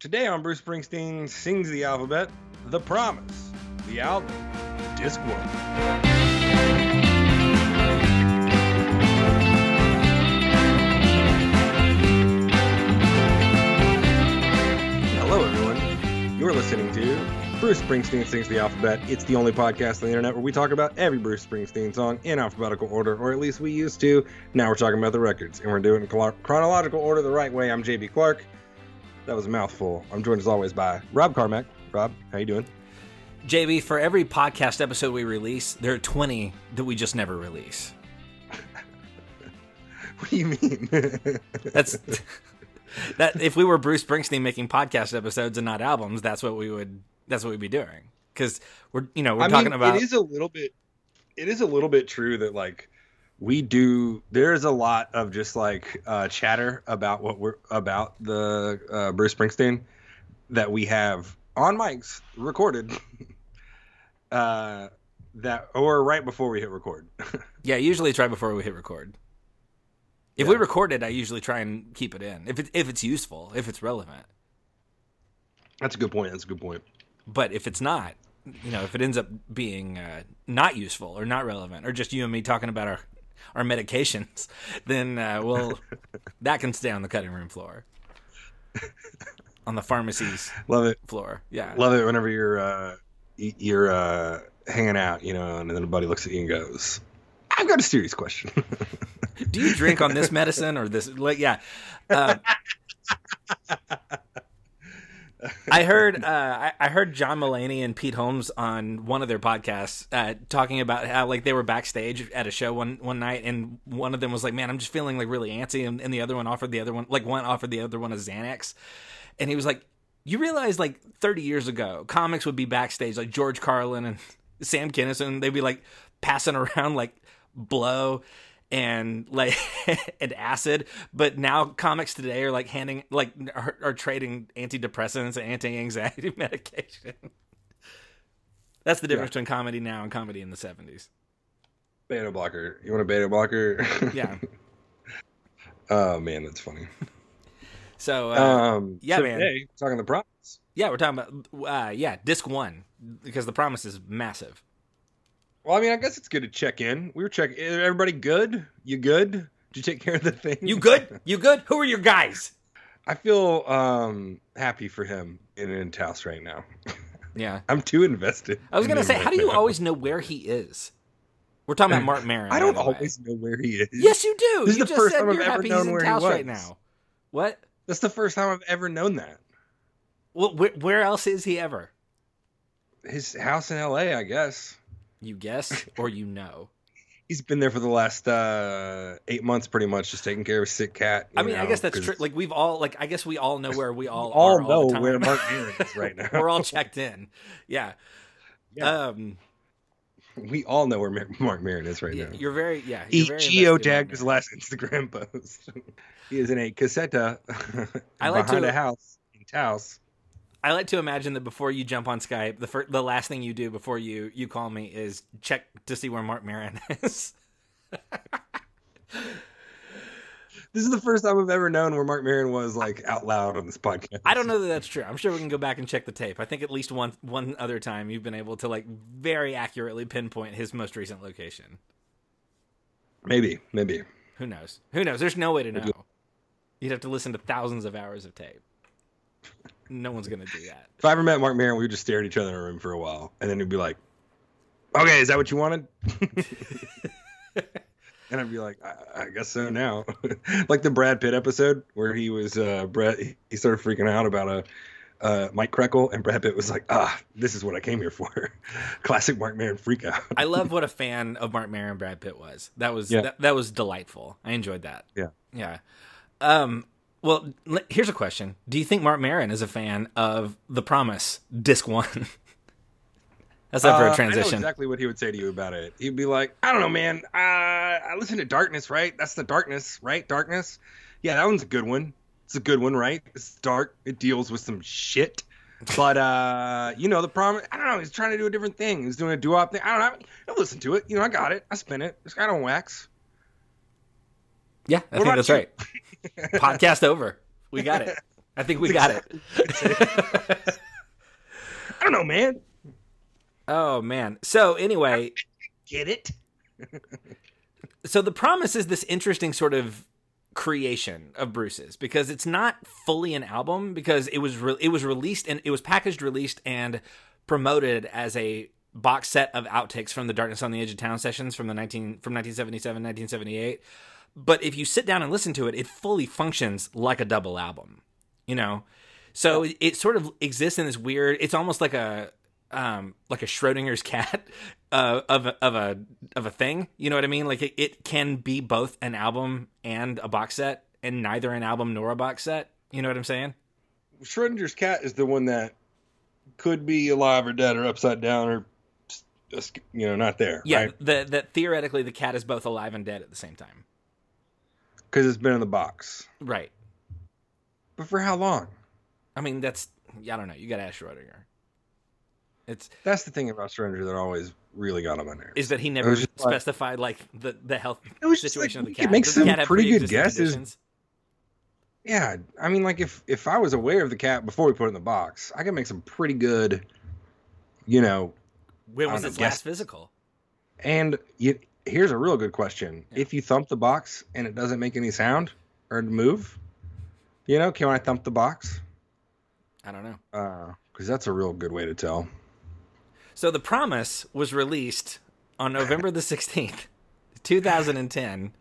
Today on Bruce Springsteen Sings the Alphabet, The Promise, the album, Disc 1. Hello, everyone. You're listening to Bruce Springsteen Sings the Alphabet. It's the only podcast on the internet where we talk about every Bruce Springsteen song in alphabetical order, or at least we used to. Now we're talking about the records, and we're doing it in chronological order the right way. I'm JB Clark. That was a mouthful. I'm joined as always by Rob Carmack. Rob, how you doing? JB, for every podcast episode we release, there are 20 that we just never release. What do you mean? That's that if we were Bruce Springsteen making podcast episodes and not albums, that's what we would that's what we'd be doing. Cuz we're you know, we're I talking mean, about it is a little bit it is a little bit true that like we do there's a lot of just like uh chatter about what we're about the uh Bruce Springsteen that we have on mics recorded uh that or right before we hit record. Yeah, usually it's right before we hit record. If Yeah. we record it, I usually try and keep it in. If it, if it's useful, if it's relevant. That's a good point. That's a good point. But if it's not, you know, if it ends up being uh, not useful or not relevant, or just you and me talking about our our medications, then uh, well, that can stay on the cutting room floor, on the pharmacy's Love it. floor. Yeah, Love it whenever you're uh you're uh hanging out, you know, and then a buddy looks at you and goes, "I've got a serious question." Do you drink on this medicine or this? Like, yeah. Uh, I heard uh, I, I heard John Mulaney and Pete Holmes on one of their podcasts uh, talking about how like they were backstage at a show one one night and one of them was like, "Man, I'm just feeling like really antsy," and, and the other one offered the other one like one offered the other one a Xanax, and he was like, "You realize like 30 years ago, comics would be backstage like George Carlin and Sam Kinison, they'd be like passing around like blow." And like and acid but now comics today are like handing like are, are trading antidepressants and anti-anxiety medication that's the difference between comedy now and comedy in the 70s beta blocker. You want a beta blocker? yeah oh man, that's funny. so uh, um, yeah, so man. Today, talking the promise. yeah we're talking about uh yeah disc one because the promise is massive Well, I mean, I guess it's good to check in. We were checking. Everybody good? You good? Did you take care of the thing? you good you good who are your guys I feel um happy for him in in Taos right now. yeah I'm too invested. i was gonna say right how do you now. always know where he is we're talking about Marc Maron I don't always know where he is. yes you do This is you the first time I've ever known where he Taos right now what That's the first time I've ever known that. Well, where, where else is he ever? His house in L.A. I guess. You guess or you know? He's been there for the last uh, eight months, pretty much, just taking care of a sick cat. I mean, I guess that's true. Like we've all like I guess we all know where we all all are know all where Marc Maron is right now. We're all checked in. Yeah. Yeah. Um. we all know where Marc Maron is right yeah, now. You're very yeah. He You're very geotagged invested his last Instagram post. he is in a casetta I like behind to- a house in Taos. I like to imagine that before you jump on Skype, the first, the last thing you do before you you call me is check to see where Marc Maron is. This is the first time I've ever known where Marc Maron was like out loud on this podcast. I don't know that that's true. I'm sure we can go back and check the tape. I think at least one one other time you've been able to like very accurately pinpoint his most recent location. Maybe, maybe. Who knows? Who knows? There's no way to know. You'd have to listen to thousands of hours of tape. No one's gonna do that. If I ever met Marc Maron, we would just stare at each other in a room for a while, and then he'd be like, "Okay, is that what you wanted?" and I'd be like, "I, I guess so now." like the Brad Pitt episode where he was uh, Brad, he started freaking out about a. Uh, Mike Krekel and Brad Pitt was like, "Ah, this is what I came here for." Classic Marc Maron freak out. I love what a fan of Marc Maron Brad Pitt was. That was Yeah. that, that was delightful. I enjoyed that. Yeah. Yeah. Um well, here's a question. Do you think Marc Maron is a fan of The Promise Disc 1? That's up for Uh, a I transition. know exactly what he would say to you about it. He'd be like, "I don't know, man. Uh, I listen to Darkness, right? That's the Darkness, right? Darkness. Yeah, that one's a good one. It's a good one, right? It's dark. It deals with some shit. But uh, you know, the problem. I don't know. He's trying to do a different thing. He's doing a doo-wop thing. I don't know. I listen to it. You know, I got it. I spin it. It's got on wax. Yeah, I think that's you? right. Podcast over. We got it. I think we got it. I don't know, man. oh man. So anyway, Get it? so the promise is this interesting sort of creation of Bruce's because it's not fully an album because it was re- it was released and it was packaged, released, and promoted as a box set of outtakes from the Darkness on the Edge of Town sessions from the 19 from 1977 1978 but if you sit down and listen to it it fully functions like a double album you know so it, it sort of exists in this weird it's almost like a um like a Schrodinger's cat uh, of a, of a of a thing you know what I mean like it, it can be both an album and a box set and neither an album nor a box set you know what I'm saying Schrodinger's cat is the one that could be alive or dead or upside down or just, you know not there. yeah right? the that theoretically the cat is both alive and dead at the same time because it's been in the box. right But for how long? I mean, that's yeah, I don't know. You got to ask Schrodinger. It's That's the thing about Schrodinger that always really got him on is that he never just like- specified like the the health It situation like, of the he cat. makes some pretty good guesses. conditions? Yeah, I mean, like if if I was aware of the cat before we put it in the box, I could make some pretty good, you know. When was don't its know, last physical? And you, here's a real good question: Yeah. If you thump the box and it doesn't make any sound or move, you know, can I thump the box? I don't know. Uh, because that's a real good way to tell. So the promise was released on November the sixteenth, two thousand and ten.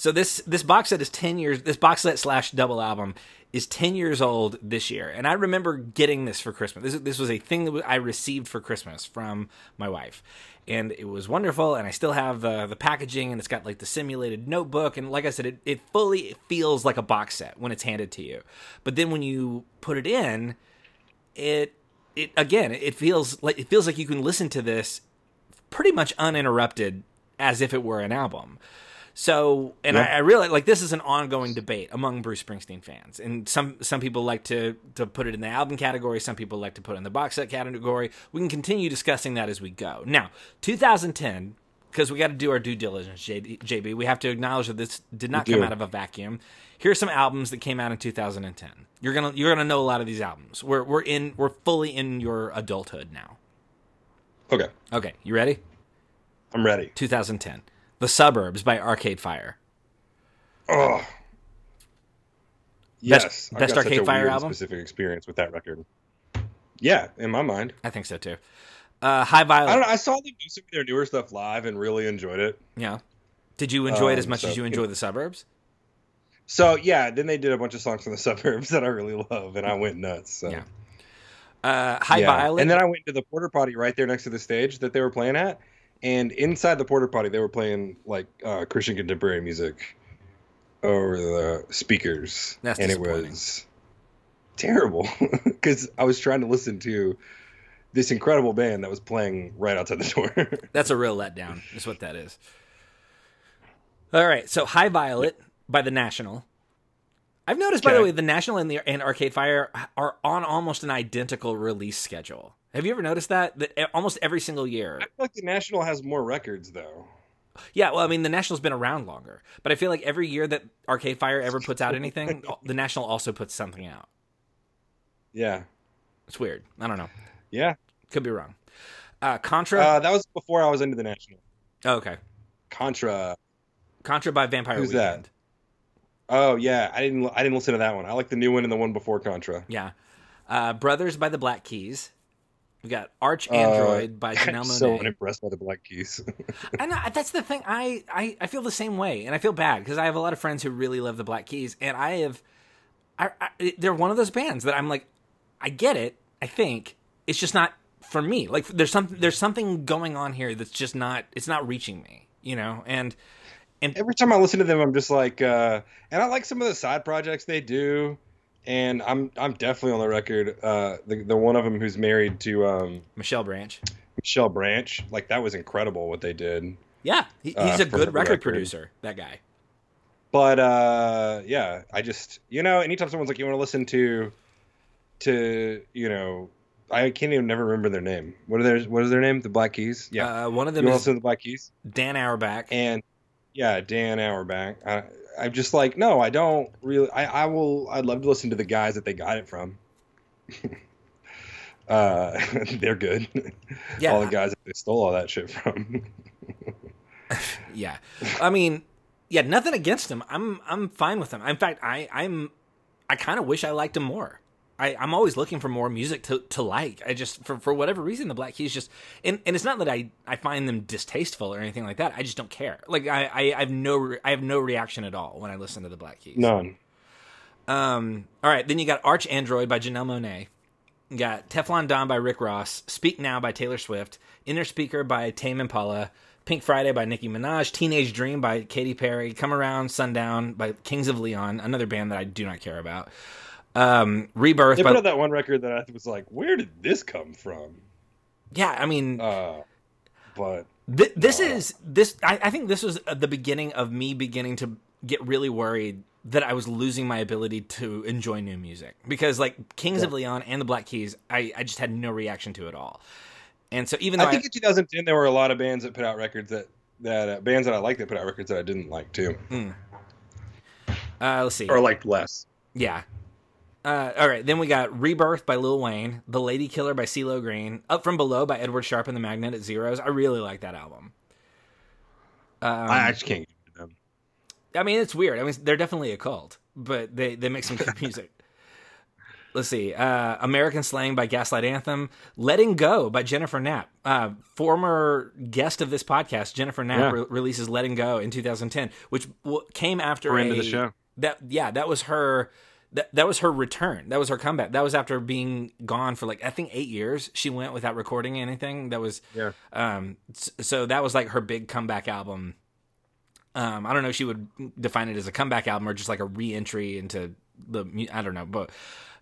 So this this box set is ten years. This box set slash double album is ten years old this year, and I remember getting this for Christmas. This this was a thing that I received for Christmas from my wife, and it was wonderful. And I still have the packaging, and it's got like the simulated notebook, and like I said, it it fully feels like a box set when it's handed to you. But then when you put it in, it it again it feels like it feels like you can listen to this pretty much uninterrupted as if it were an album. So, and Yeah. I, I really like this is an ongoing debate among Bruce Springsteen fans, and some some people like to to put it in the album category, some people like to put it in the box set category. We can continue discussing that as we go. Now, 2010, because we got to do our due diligence, JB. We have to acknowledge that this did not come out of a vacuum. Here's some albums that came out in 2010. You're gonna you're gonna know a lot of these albums. We're we're in we're fully in your adulthood now. Okay, Okay, you ready? I'm ready. 2010. The Suburbs by Arcade Fire. Oh. Yes, best such Arcade Fire album? Specific experience with that record. Yeah, in my mind. I think so too. Uh, High I Violet. don't know. I saw them do some of their newer stuff live and really enjoyed it. Yeah. Did you enjoy it as Um, much so- as you enjoy the suburbs? So yeah, then they did a bunch of songs from the suburbs that I really love, and I went nuts. So. Yeah. Uh, High Yeah. Violet. And then I went to the porter potty right there next to the stage that they were playing at, and inside the porter potty they were playing like uh, Christian contemporary music over the speakers, That's and it was terrible because I was trying to listen to this incredible band that was playing right outside the door. That's a real letdown. Is what that is. All right. So High Violet by the National. I've noticed, by the way, the National and the and Arcade Fire are on almost an identical release schedule. Have you ever noticed that? That almost every single year. I feel like the National has more records though. Yeah, well, I mean, the National's been around longer, but I feel like every year that Arcade Fire ever puts out anything, the National also puts something out. Yeah, It's weird. I don't know. yeah. Could be wrong. Uh, Contra. Uh, that was before I was into the National. oh, okay. Contra. Contra by Vampire Who's Weekend. that? Oh yeah, I didn't. I didn't listen to that one. I like the new one and the one before Contra. Yeah. Uh, Brothers by the Black Keys. We got ArchAndroid by Janelle I'm Uh, so unimpressed by the Black Keys. and I, that's the thing. I, I, I feel the same way, and I feel bad because I have a lot of friends who really love the Black Keys, and I have, I, I, they're one of those bands that I'm like, I get it. I think it's just not for me. Like there's something there's something going on here that's just not. It's not reaching me, you know. And Every time I listen to them, I'm just like, uh, and I like some of the side projects they do. And I'm I'm definitely on the record. Uh, the the one of them who's married to um, Michelle Branch. Michelle Branch, like that was incredible what they did. Yeah, he, Uh, he's a good record, record. producer. That guy. But uh, yeah, I just you know, anytime someone's like, you want to listen to, to you know, I can't even never remember their name. What are their what is their name? The Black Keys. Yeah, Uh, one of them to is listen to the Black Keys? Dan Auerbach. And yeah, Dan Auerbach. I I'm just like, no, I don't really. I, I will. I'd love to listen to the guys that they got it from. uh, they're good. Yeah. all the guys that they stole all that shit from. yeah. I mean, yeah, nothing against him. I'm I'm fine with him. In fact, I I'm I kind of wish I liked him more. I, I'm always looking for more music to, to like. I just for, for whatever reason the Black Keys just and, and it's not that I, I find them distasteful or anything like that. I just don't care. Like I, I, I have no re- I have no reaction at all when I listen to the Black Keys. None. Um. All right. Then you got ArchAndroid by Janelle Monáe. You got Teflon Don by Rick Ross. Speak Now by Taylor Swift. Innerspeaker by Tame Impala. Pink Friday by Nicki Minaj. Teenage Dream by Katy Perry. Come Around Sundown by Kings of Leon, another band that I do not care about. Um, Rebirth. They by, put out that one record that I was like, where did this come from? yeah, I mean, Uh, but Th- this is this. I, I think this was the beginning of me beginning to get really worried that I was losing my ability to enjoy new music because, like Kings of Leon and the Black Keys, I, I just had no reaction to at all. And so, even though I think in 2010 there were a lot of bands that put out records that that uh, bands that I liked that put out records that I didn't like too, Mm. Uh, let's see, or liked less. yeah. Uh, all right, then we got Rebirth by Lil Wayne, The Lady Killer by CeeLo Green, Up from Below by Edward Sharpe and the Magnetic Zeros. I really like that album. Um, I actually can't get them. I mean, it's weird. I mean, they're definitely a cult, but they, they make some good music. Let's see. Uh, American Slang by Gaslight Anthem. Letting Go by Jennifer Knapp. Uh, former guest of this podcast, Jennifer Knapp, Yeah. re- releases Letting Go in 2010, which w- came after of a- the show. That yeah, that was her. That, that was her return. That was her comeback. That was after being gone for like I think eight years. She went without recording anything. That was Yeah. um. So that was like her big comeback album. Um, I don't know if she would define it as a comeback album or just like a re-entry into the. I don't know, but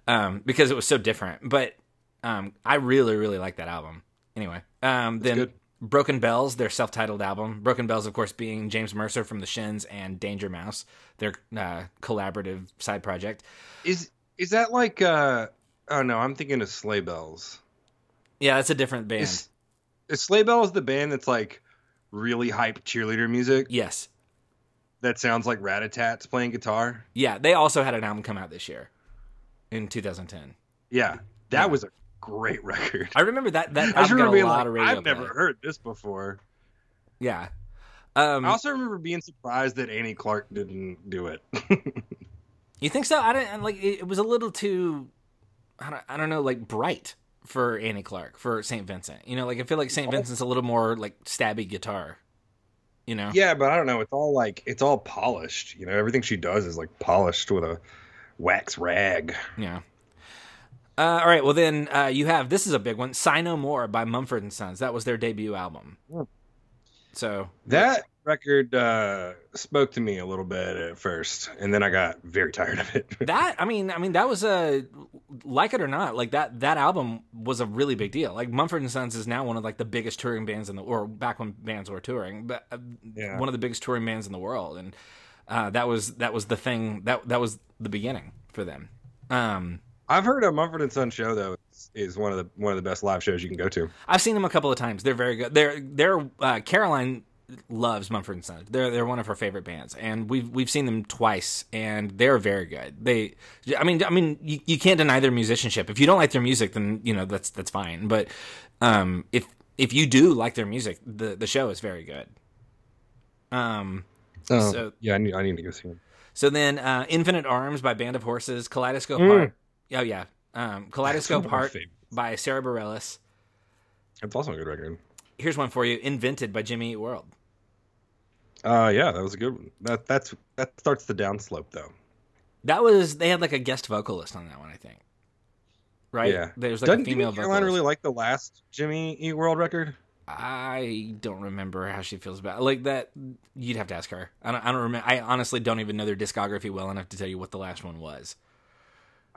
um, because it was so different. But um, I really, really like that album. Anyway, um, then good. Broken Bells, their self-titled album. Broken Bells, of course, being James Mercer from the Shins and Danger Mouse, their uh, collaborative side project. Is is that like? uh Oh no, I'm thinking of Sleigh Bells. Yeah, that's a different band. Is, is Sleigh Bells the band that's like really hype cheerleader music yes, that sounds like Rat-a-Tat's playing guitar? yeah, they also had an album come out this year in 2010. Yeah, that was a great record. I remember that that I just album got remember a being lot like, of radio I've never heard this before. Yeah. Um, I also remember being surprised that Annie Clark didn't do it. you think so? I don't like. It, it was a little too. I don't, I don't know, like bright for Annie Clark for Saint Vincent. You know, like I feel like Saint Vincent's a little more like stabby guitar. You know. yeah, but I don't know. It's all like it's all polished. You know, everything she does is like polished with a wax rag. Yeah. Uh, all right. Well, then uh, you have this is a big one. "Sigh No More" by Mumford and Sons. That was their debut album. Hmm. So That record uh, spoke to me a little bit at first, and then I got very tired of it. that I mean, I mean that was a like it or not, like that that album was a really big deal. Like Mumford and Sons is now one of like the biggest touring bands in the or back when bands were touring, but uh, Yeah. one of the biggest touring bands in the world, and uh, that was that was the thing that that was the beginning for them. Um, I've heard a Mumford and Son show though is, is one of the one of the best live shows you can go to. I've seen them a couple of times. They're very good. They're they're uh, Caroline loves Mumford and Sons. They're they're one of her favorite bands, and we've we've seen them twice, and they're very good. They, I mean, I mean, you, you can't deny their musicianship. If you don't like their music, then you know that's that's fine. But um, if if you do like their music, the the show is very good. Um, Oh, So- yeah, I need, I need to go see them. so then, uh, Infinite Arms by Band of Horses, Kaleidoscope Mm. Heart. Oh yeah, um, Kaleidoscope Heart by Sara Bareilles. It's also a good record. Here's one for you: Invented by Jimmy Eat World. Uh, yeah, that was a good one. That that's that starts the downslope though. That was they had like a guest vocalist on that one, I think. Right? Yeah. There's like Doesn't a female Caroline really like the last Jimmy Eat World record? I don't remember how she feels about it. like that. You'd have to ask her. I don't. I don't remember. I honestly don't even know their discography well enough to tell you what the last one was.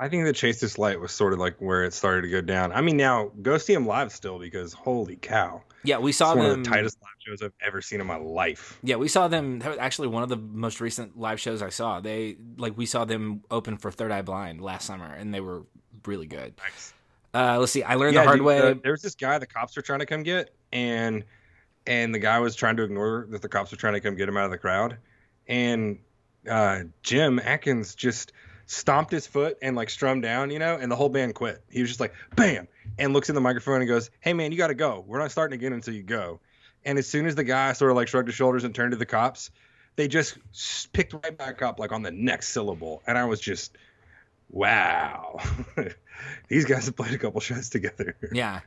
I think the Chase This Light was sort of like where it started to go down. I mean, now go see them live still because holy cow, Yeah, we saw one of the tightest live shows I've ever seen in my life. Yeah, we saw them. That was actually one of the most recent live shows I saw. They like we saw them open for Third Eye Blind last summer, and they were really good. Nice. Uh, let's see. I learned Yeah, the hard dude, way. the- there was this guy the cops were trying to come get, and and the guy was trying to ignore that the cops were trying to come get him out of the crowd, and uh, Jim Adkins just stomped his foot and like strummed down, you know, and the whole band quit. He was just like, bam, and looks in the microphone and goes, "Hey man, you got to go. We're not starting again until you go." And as soon as the guy sort of like shrugged his shoulders and turned to the cops, they just picked right back up like on the next syllable, and I was just, wow, these guys have played a couple shows together. Yeah.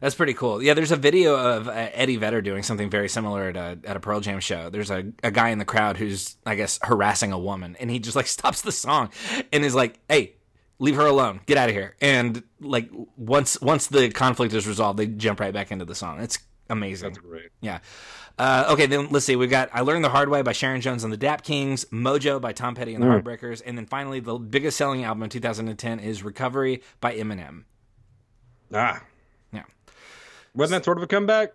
That's pretty cool. Yeah, there's a video of uh, Eddie Vedder doing something very similar at a, at a Pearl Jam show. There's a, a guy in the crowd who's, I guess, harassing a woman, and he just like stops the song and is like, "Hey, leave her alone. Get out of here." And like once once the conflict is resolved, they jump right back into the song. It's amazing. That's great. Yeah. Uh, okay, then let's see. We've got "I Learned the Hard Way" by Sharon Jones and the Dap Kings, "Mojo" by Tom Petty and the Heartbreakers, and then finally the biggest selling album in 2010 is "Recovery" by Eminem. Ah, Yeah. Wasn't that sort of a comeback?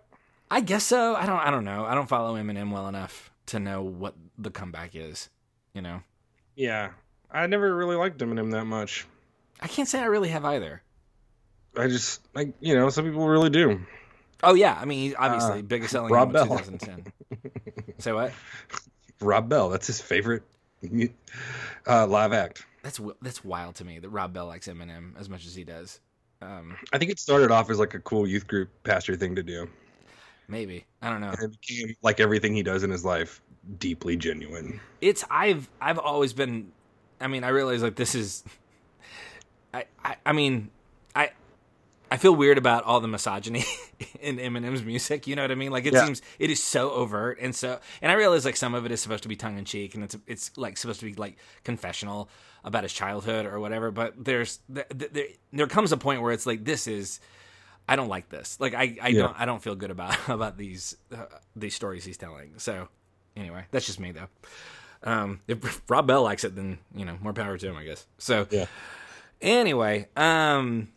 I guess so. I don't. I don't know. I don't follow Eminem well enough to know what the comeback is. You know, Yeah, I never really liked Eminem that much. I can't say I really have either. I just like you know some people really do. Oh yeah, I mean, obviously Uh, biggest selling Rob album Bell. 2010. say what? Rob Bell, that's his favorite uh, live act. That's that's wild to me that Rob Bell likes Eminem as much as he does. Um, I think it started off as like a cool youth group pastor thing to do. maybe I don't know. And it became like everything he does in his life deeply genuine. It's I've I've always been. I mean, I realize like this is. I I, I mean, I feel weird about all the misogyny in Eminem's music. You know what I mean? Like it Yeah. seems it is so overt and so. And I realize like some of it is supposed to be tongue in cheek and it's it's like supposed to be like confessional about his childhood or whatever. But there's there, there, there comes a point where it's like this is. I don't like this. Like I, I Yeah. don't I don't feel good about about these uh, these stories he's telling. So anyway, that's just me though. Um, if Rob Bell likes it, then you know more power to him, I guess. So Yeah. anyway, um,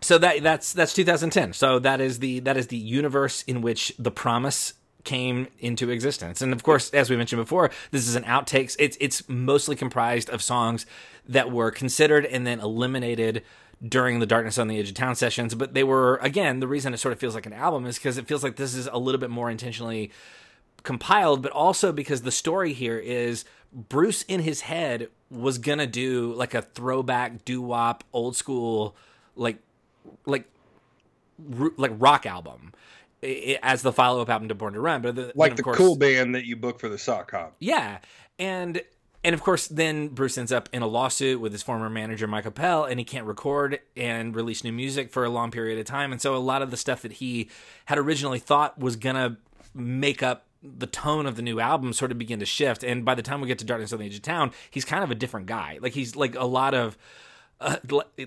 so that that's that's 2010. So that is the that is the universe in which the promise came into existence. And of course, as we mentioned before, this is an outtakes. It's it's mostly comprised of songs that were considered and then eliminated during the Darkness on the Edge of Town sessions. But they were again the reason it sort of feels like an album is because it feels like this is a little bit more intentionally compiled, but also because the story here is Bruce in his head was gonna do like a throwback doo wop, old school, like like like rock album i- i- as the follow up album to Born to Run. But then, Like the course- cool band that you book for the sock hop. yeah, and and of course, then Bruce ends up in a lawsuit with his former manager Mike Appel, and he can't record and release new music for a long period of time. And so, a lot of the stuff that he had originally thought was gonna make up the tone of the new album sort of begin to shift. And by the time we get to Darkness on the Edge of Town, he's kind of a different guy. Like he's like a lot of uh,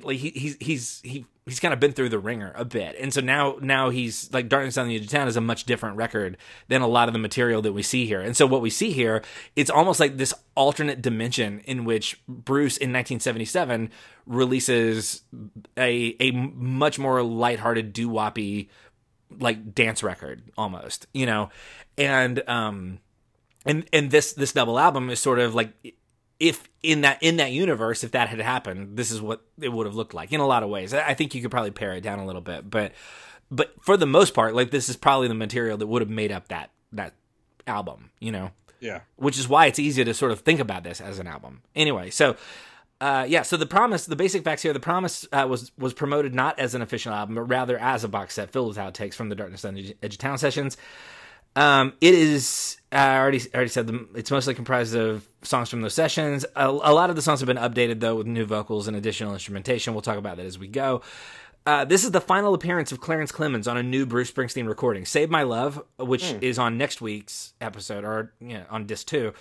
like he, he's he's he he's kind of been through the ringer a bit, and so now now he's like Darkness on the Edge of Town is a much different record than a lot of the material that we see here. And so what we see here, it's almost like this alternate dimension in which Bruce in 1977 releases a a much more lighthearted doo woppy like dance record almost, you know, and um and and this this double album is sort of like if in that in that universe if that had happened this is what it would have looked like in a lot of ways i think you could probably pare it down a little bit but but for the most part like this is probably the material that would have made up that that album you know Yeah. which is why it's easy to sort of think about this as an album. Anyway, so uh, yeah, so the promise, the basic facts here, the promise uh, was was promoted not as an official album, but rather as a box set filled with outtakes from the Darkness on the Edge of Town sessions. Um, it is I already I already said the, it's mostly comprised of songs from those sessions. A, a lot of the songs have been updated though with new vocals and additional instrumentation. We'll talk about that as we go. Uh, this is the final appearance of Clarence Clemons on a new Bruce Springsteen recording. "Save My Love," which is on next week's episode, or you know, on disc two,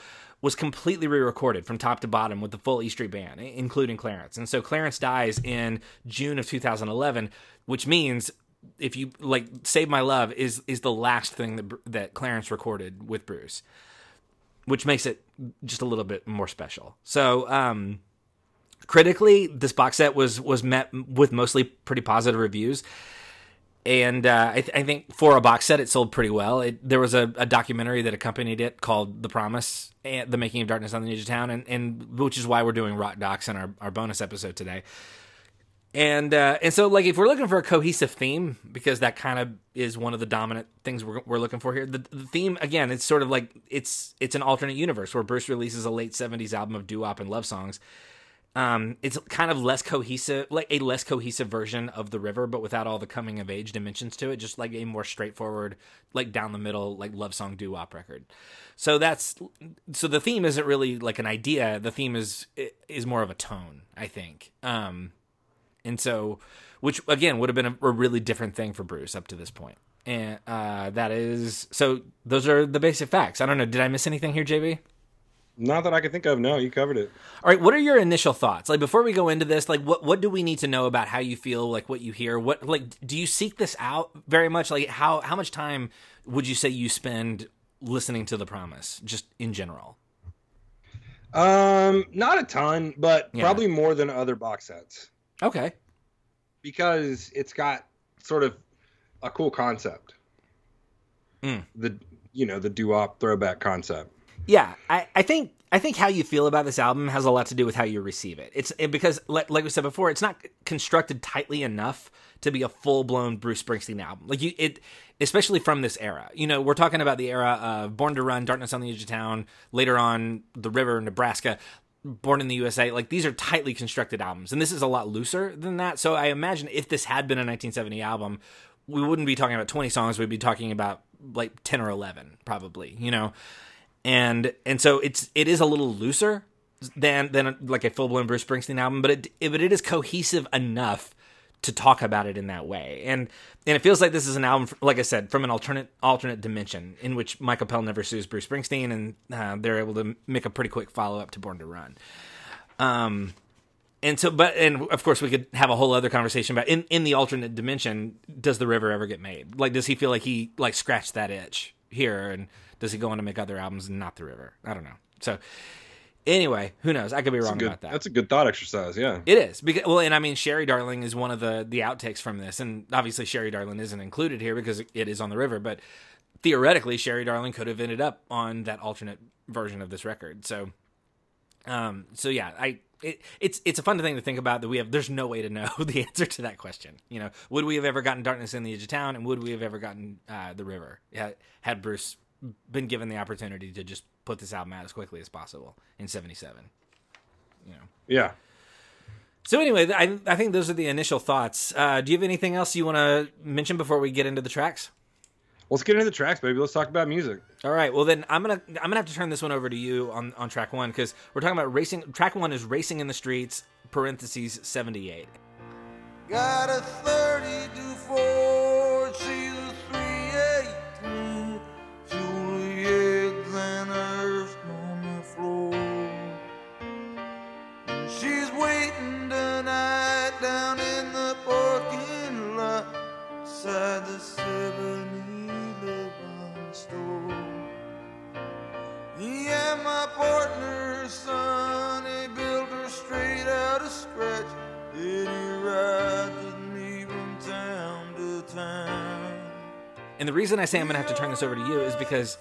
was completely re-recorded from top to bottom with the full E Street Band, including Clarence. And so Clarence dies in June of 2011, which means if you like "Save My Love" is is the last thing that that Clarence recorded with Bruce, which makes it just a little bit more special. So. um critically this box set was was met with mostly pretty positive reviews and uh, I, th- I think for a box set it sold pretty well it, there was a, a documentary that accompanied it called the promise and the making of darkness on the of town and, and which is why we're doing rock docs in our, our bonus episode today and uh, and so like if we're looking for a cohesive theme because that kind of is one of the dominant things we're, we're looking for here the, the theme again it's sort of like it's it's an alternate universe where bruce releases a late 70s album of doo-wop and love songs. Um, it's kind of less cohesive like a less cohesive version of the river but without all the coming of age dimensions to it just like a more straightforward like down the middle like love song doo-wop record. So that's so the theme isn't really like an idea. The theme is is more of a tone i think. Um and so, which again would have been a, a really different thing for Bruce up to this point. And uh, that is so. Those are the basic facts. I don't know. Did I miss anything here, JB? Not that I can think of. No, you covered it. All right. What are your initial thoughts? Like before we go into this, like what what do we need to know about how you feel? Like what you hear? What like do you seek this out very much? Like how how much time would you say you spend listening to The Promise, just in general? Um, not a ton, but yeah. probably more than other box sets. Okay. Because it's got sort of a cool concept. Mm. The you know the doo-wop throwback concept. Yeah, I, I think I think how you feel about this album has a lot to do with how you receive it. It's it, because like, like we said before, it's not constructed tightly enough to be a full blown Bruce Springsteen album. Like you, it especially from this era. You know, we're talking about the era of Born to Run, Darkness on the Edge of Town, later on The River, Nebraska. Born in the USA, like these are tightly constructed albums, and this is a lot looser than that. So I imagine if this had been a 1970 album, we wouldn't be talking about 20 songs. We'd be talking about like 10 or 11, probably. You know, and and so it's it is a little looser than than like a full blown Bruce Springsteen album, but it but it is cohesive enough to talk about it in that way. And and it feels like this is an album, like I said, from an alternate alternate dimension in which Mike Appel never sues Bruce Springsteen, and uh, they're able to make a pretty quick follow up to Born to Run. Um, and so, but and of course, we could have a whole other conversation about in in the alternate dimension. Does the river ever get made? Like, does he feel like he like scratched that itch here, and does he go on to make other albums and not the river? I don't know. So Anyway, who knows? I could be wrong good, about that. That's a good thought exercise. Yeah, it is. Because well, and I mean, Sherry Darling is one of the the outtakes from this, and obviously Sherry Darling isn't included here because it is on the river. But theoretically, Sherry Darling could have ended up on that alternate version of this record. So, um, so yeah, I it, it's it's a fun thing to think about that we have. There's no way to know the answer to that question. You know, would we have ever gotten Darkness in the Edge of Town, and would we have ever gotten uh, the River had, had Bruce been given the opportunity to just put this album out as quickly as possible in 77 you know. Yeah. So anyway i, I think those are the initial thoughts. Uh, do you have anything else you want to mention before we get into the tracks? Let's get into the tracks baby. Let's talk about music. All right. Well then i'm gonna i'm gonna have to turn this one over to you on on track one because we're talking about racing track one is racing in the streets parentheses 78 got a 30 to 4 beside the 7-Eleven store. Yeah, my partner, son, he built her straight out of scratch. Then he rides with me from town to town. And the reason I say I'm going to have to turn this over to you is because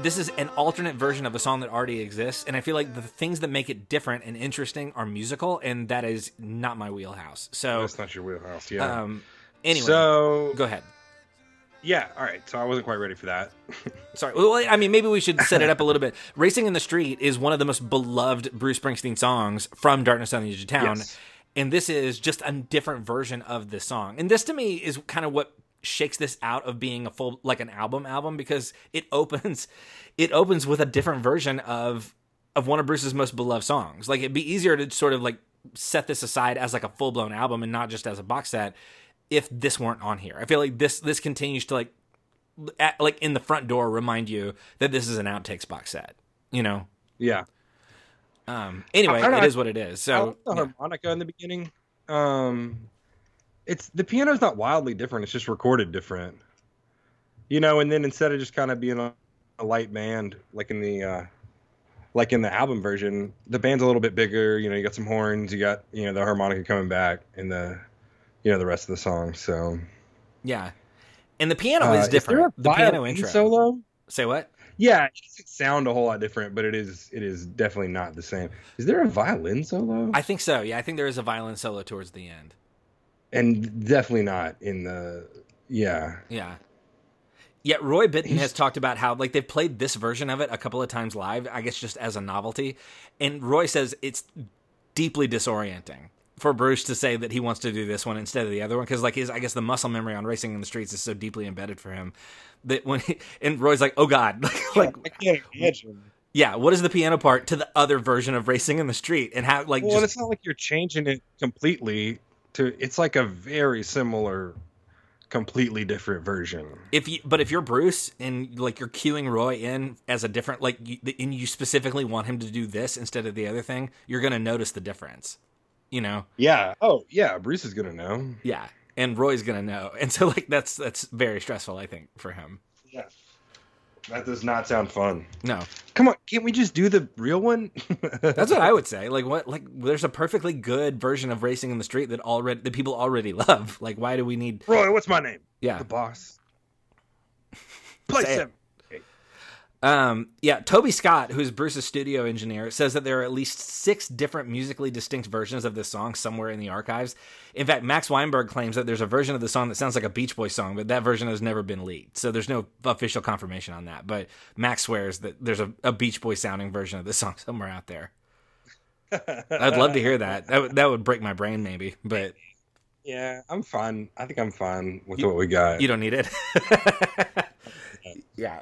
this is an alternate version of a song that already exists and i feel like the things that make it different and interesting are musical and that is not my wheelhouse so that's not your wheelhouse yeah um anyway so go ahead. yeah all right so i wasn't quite ready for that. Sorry well i mean maybe we should set it up a little bit. Racing in the street is one of the most beloved bruce springsteen songs from darkness on the edge of town. Yes. and this is just a different version of this song. And this to me is kind of what shakes this out of being a full like an album album because it opens it opens with a different version of of one of Bruce's most beloved songs. Like it'd be easier to sort of like set this aside as like a full blown album and not just as a box set if this weren't on here. I feel like this this continues to like at, like in the front door remind you that this is an outtakes box set. You know? Yeah. Um. Anyway, it is what it is. So the yeah. harmonica in the beginning. Um it's the piano's not wildly different. It's just recorded different. You know, and then instead of just kind of being a, a light band like in the uh, like in the album version, the band's a little bit bigger. You know, you got some horns, you got you know the harmonica coming back, and the you know the rest of the song. So yeah, and the piano is uh, different. Is the piano intro solo. Say what? Yeah, it doesn't sound a whole lot different, but it is it is definitely not the same. Is there a violin solo? I think so. Yeah, I think there is a violin solo towards the end. and definitely not in the yeah. Yeah. Yet Roy Bittan has talked about how like they've played this version of it a couple of times live, I guess just as a novelty. And Roy says it's deeply disorienting for Bruce to say that he wants to do this one instead of the other one because like his I guess the muscle memory on racing in the streets is so deeply embedded for him that when he, and Roy's like, "Oh god." like I can't imagine. yeah, what is the piano part to the other version of racing in the street and how like Well, just it's not like you're changing it completely to it's like a very similar completely different version. if you but if you're Bruce and like you're cueing Roy in as a different like you, and you specifically want him to do this instead of the other thing, you're going to notice the difference. You know? Yeah. Oh, yeah, Bruce is going to know. Yeah. And Roy's going to know. And so like that's that's very stressful I think for him. Yeah. That does not sound fun. No. Come on, can't we just do the real one? That's what I would say. Like what like there's a perfectly good version of racing in the street that already that people already love. Like why do we need Roy, what's my name? Yeah. The boss. Play seven. Um, yeah, Toby Scott, who's Bruce's studio engineer, says that there are at least six different musically distinct versions of this song somewhere in the archives. In fact, Max Weinberg claims that there's a version of the song that sounds like a Beach Boys song, but that version has never been leaked. So there's no official confirmation on that. But Max swears that there's a, a Beach Boy sounding version of this song somewhere out there. I'd love to hear that. That would, that would break my brain, maybe, but Yeah, I'm fine. I think I'm fine with what we got. you don't need it. yeah.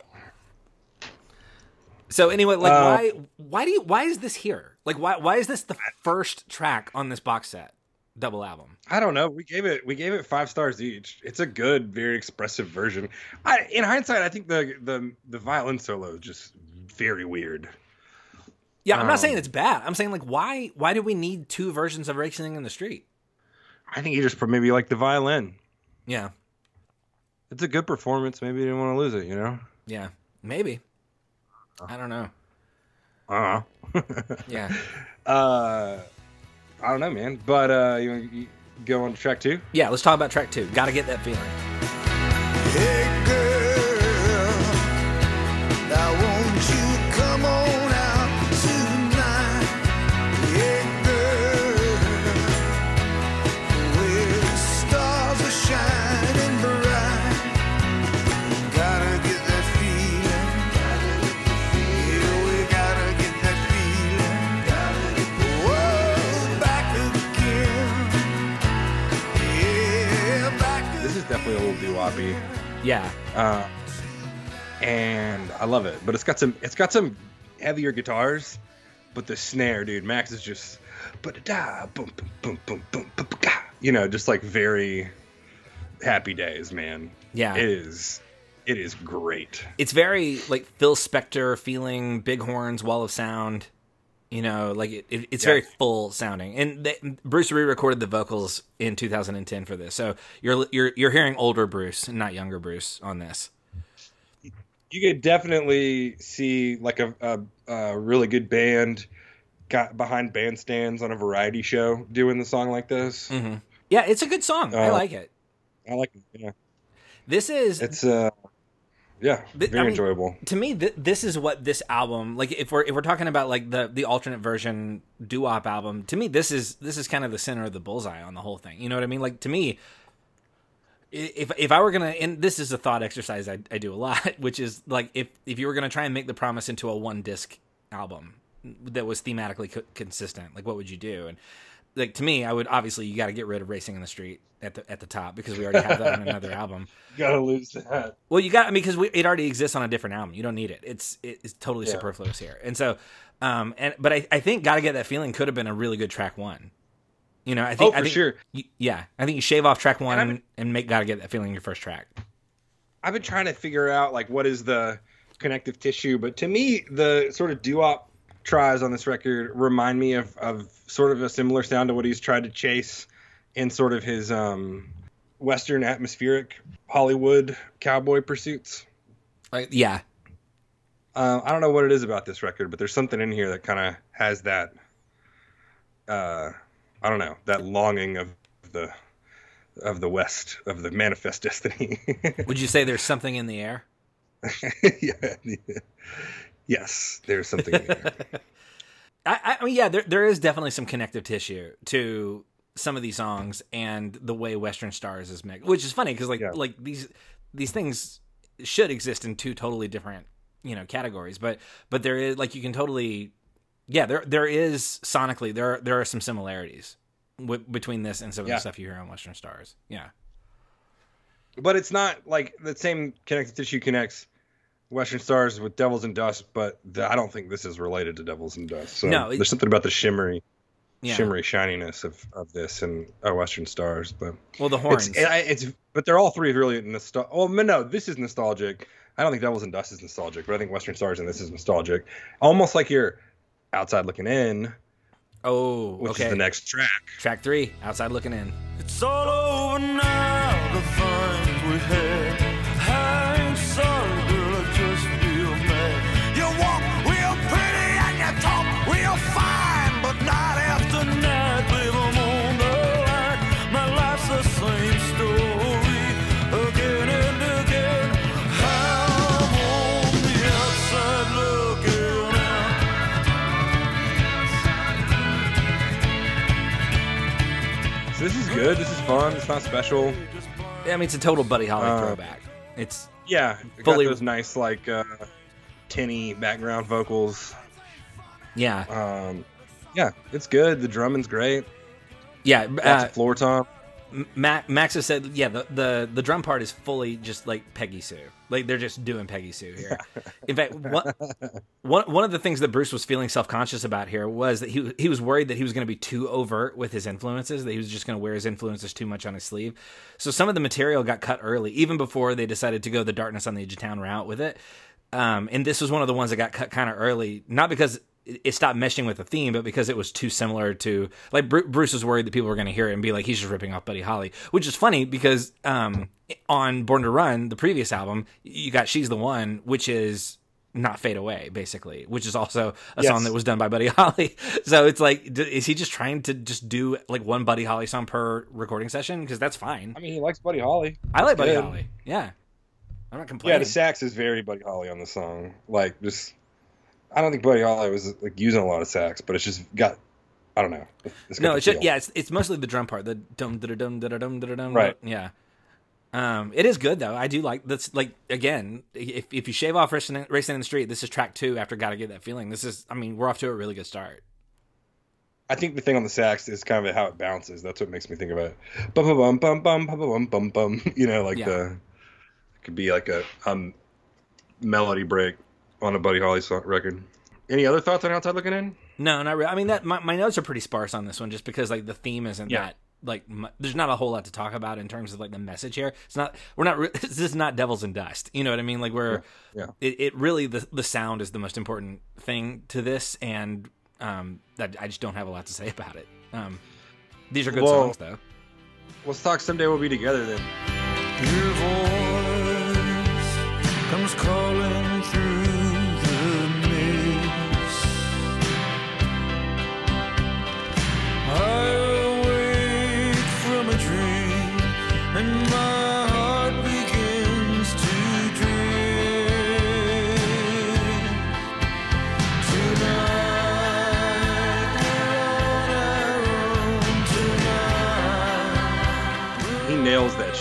So anyway, like Uh, why why do you why is this here? Like why why is this the first track on this box set double album? I don't know. We gave it we gave it five stars each. It's a good, very expressive version. I, in hindsight, I think the the the violin solo is just very weird. Yeah, I'm not Um, saying it's bad. I'm saying like why why do we need two versions of Racing in the Street? I think you just put maybe like the violin. Yeah. It's a good performance. Maybe you didn't want to lose it. You know. Yeah. Maybe. I don't know. Uh. Yeah. uh. I don't know, man. But uh, you, you go on to track two. Yeah, let's talk about track 2. Got to get that feeling. Hey definitely a little doo-woppy. Yeah. uh, and I love it. But it's got some it's got some heavier guitars, but the snare, dude, Max is just ba-da-da, boom, boom, boom, boom, boom, boom, boom, ga. you know, just like very happy days, man. Yeah. It is it is great. it's very like Phil Spector feeling, big horns, wall of sound. You know, like it, it, it's Yeah. very full sounding. And they, Bruce re-recorded the vocals in 2010 for this, so you're you're you're hearing older Bruce, not younger Bruce, on this. You could definitely see like a, a, a really good band got behind bandstands on a variety show doing the song like this. hmm Yeah, it's a good song. I Uh, like it. I like it. Yeah. This is It's uh yeah, very I mean- enjoyable. to me th- this is what this album like if we're if we're talking about like the the alternate version doo-wop album to me this is this is kind of the center of the bullseye on the whole thing. You know what i mean? Like to me if if i were gonna and this is a thought exercise i, I do a lot which is like if if you were gonna try and make the promise into a one disc album that was thematically co- consistent like what would you do? And like to me i would obviously you got to get rid of racing in the street at the at the top because we already have that on another album You Gotta lose that. well, you got I mean because we, it already exists on a different album. You don't need it. It's it's totally Yeah. superfluous here. And so, um, and but I, I think "Gotta Get That Feeling" could have been a really good track one. You know, I think Oh, I think, sure. you- yeah, I think you shave off track one And and, make "Gotta Get That Feeling" your first track. I've been trying to figure out like what is the connective tissue, but to me, the sort of doo-wop tries on this record remind me of, of sort of a similar sound to what he's tried to chase in sort of his um, Western atmospheric Hollywood cowboy pursuits. Like, yeah, Uh, I don't know what it is about this record, but there's something in here that kind of has that. Uh, I don't know that longing of the of the West of the manifest destiny. would you say there's something in the air? yeah, yeah. Yes, there's something there. I, I mean, yeah, there there is definitely some connective tissue to some of these songs and the way Western Stars is mixed, which is funny because like Yeah. like these these things should exist in two totally different you know categories, but but there is like you can totally yeah there there is sonically there are, there are some similarities w- between this and some of Yeah. the stuff you hear on Western Stars. Yeah, But it's not like the same connective tissue connects Western Stars with Devils and Dust, but the, I don't think this is related to Devils and Dust. So No, it- there's something about the shimmery, yeah. shimmery shininess of, of this and uh, Western Stars, but Well, the horns. it's, I- it's but they're all three really nostalgic. Oh no, this is nostalgic. I don't think Devils and Dust is nostalgic, but I think Western Stars and this is nostalgic. Almost like you're outside looking in, oh, which okay. is the next track. Track three, outside looking in. It's all over now, the things we had. Good. This is fun. It's not special. Yeah, I mean, it's a total Buddy Holly Uh, throwback. It's Yeah, it Fully- got those nice like uh, tinny background vocals. yeah, Um, yeah, it's good. The drumming's great. yeah. Uh, floor tom. Ma- Max has said, yeah, the, the the drum part is fully just like Peggy Sue. Like they're just doing Peggy Sue here. In fact, one, one one of the things that Bruce was feeling self conscious about here was that he he was worried that he was going to be too overt with his influences. That he was just going to wear his influences too much on his sleeve. So some of the material got cut early, even before they decided to go the Darkness on the Edge of Town route with it. Um, and this was one of the ones that got cut kind of early, not because it stopped meshing with the theme, but because it was too similar to like Bru- Bruce was worried that people were going to hear it and be like, he's just ripping off Buddy Holly, which is funny because um, on Born to Run, the previous album, you got She's the One, which is not fade away basically which is also a Yes. song that was done by buddy holly so it's like d- is he just trying to just do like one buddy holly song per recording session because that's fine I mean, he likes Buddy Holly. i like buddy good. holly yeah i'm not complaining Yeah, the sax is very Buddy Holly on the song. Like, just I don't think Buddy Holly was like using a lot of sax, but it's just got I don't know. It's no it's just, yeah it's, it's mostly the drum part the dum da dum da dum da dum Right. yeah um it is good though i do like that's like again if, if you shave off racing, racing in the street this is track two after gotta get that feeling this is i mean we're off to a really good start I think the thing on the sax is kind of how it bounces. That's what makes me think about it. Bum bum bum bum bum bum bum bum. You know, like Yeah. the it could be like a um melody break on a Buddy Holly song, record. Any other thoughts on outside looking in? No, not really. I mean, that my, my notes are pretty sparse on this one, just because like the theme isn't Yeah. that like mu- there's not a whole lot to talk about in terms of like the message here. It's not we're not re- this is not devils and dust. You know what I mean? Like we're Yeah. It, it really the the sound is the most important thing to this, and um that I just don't have a lot to say about it. Um, these are good Well- songs though. Let's talk someday we'll be together then.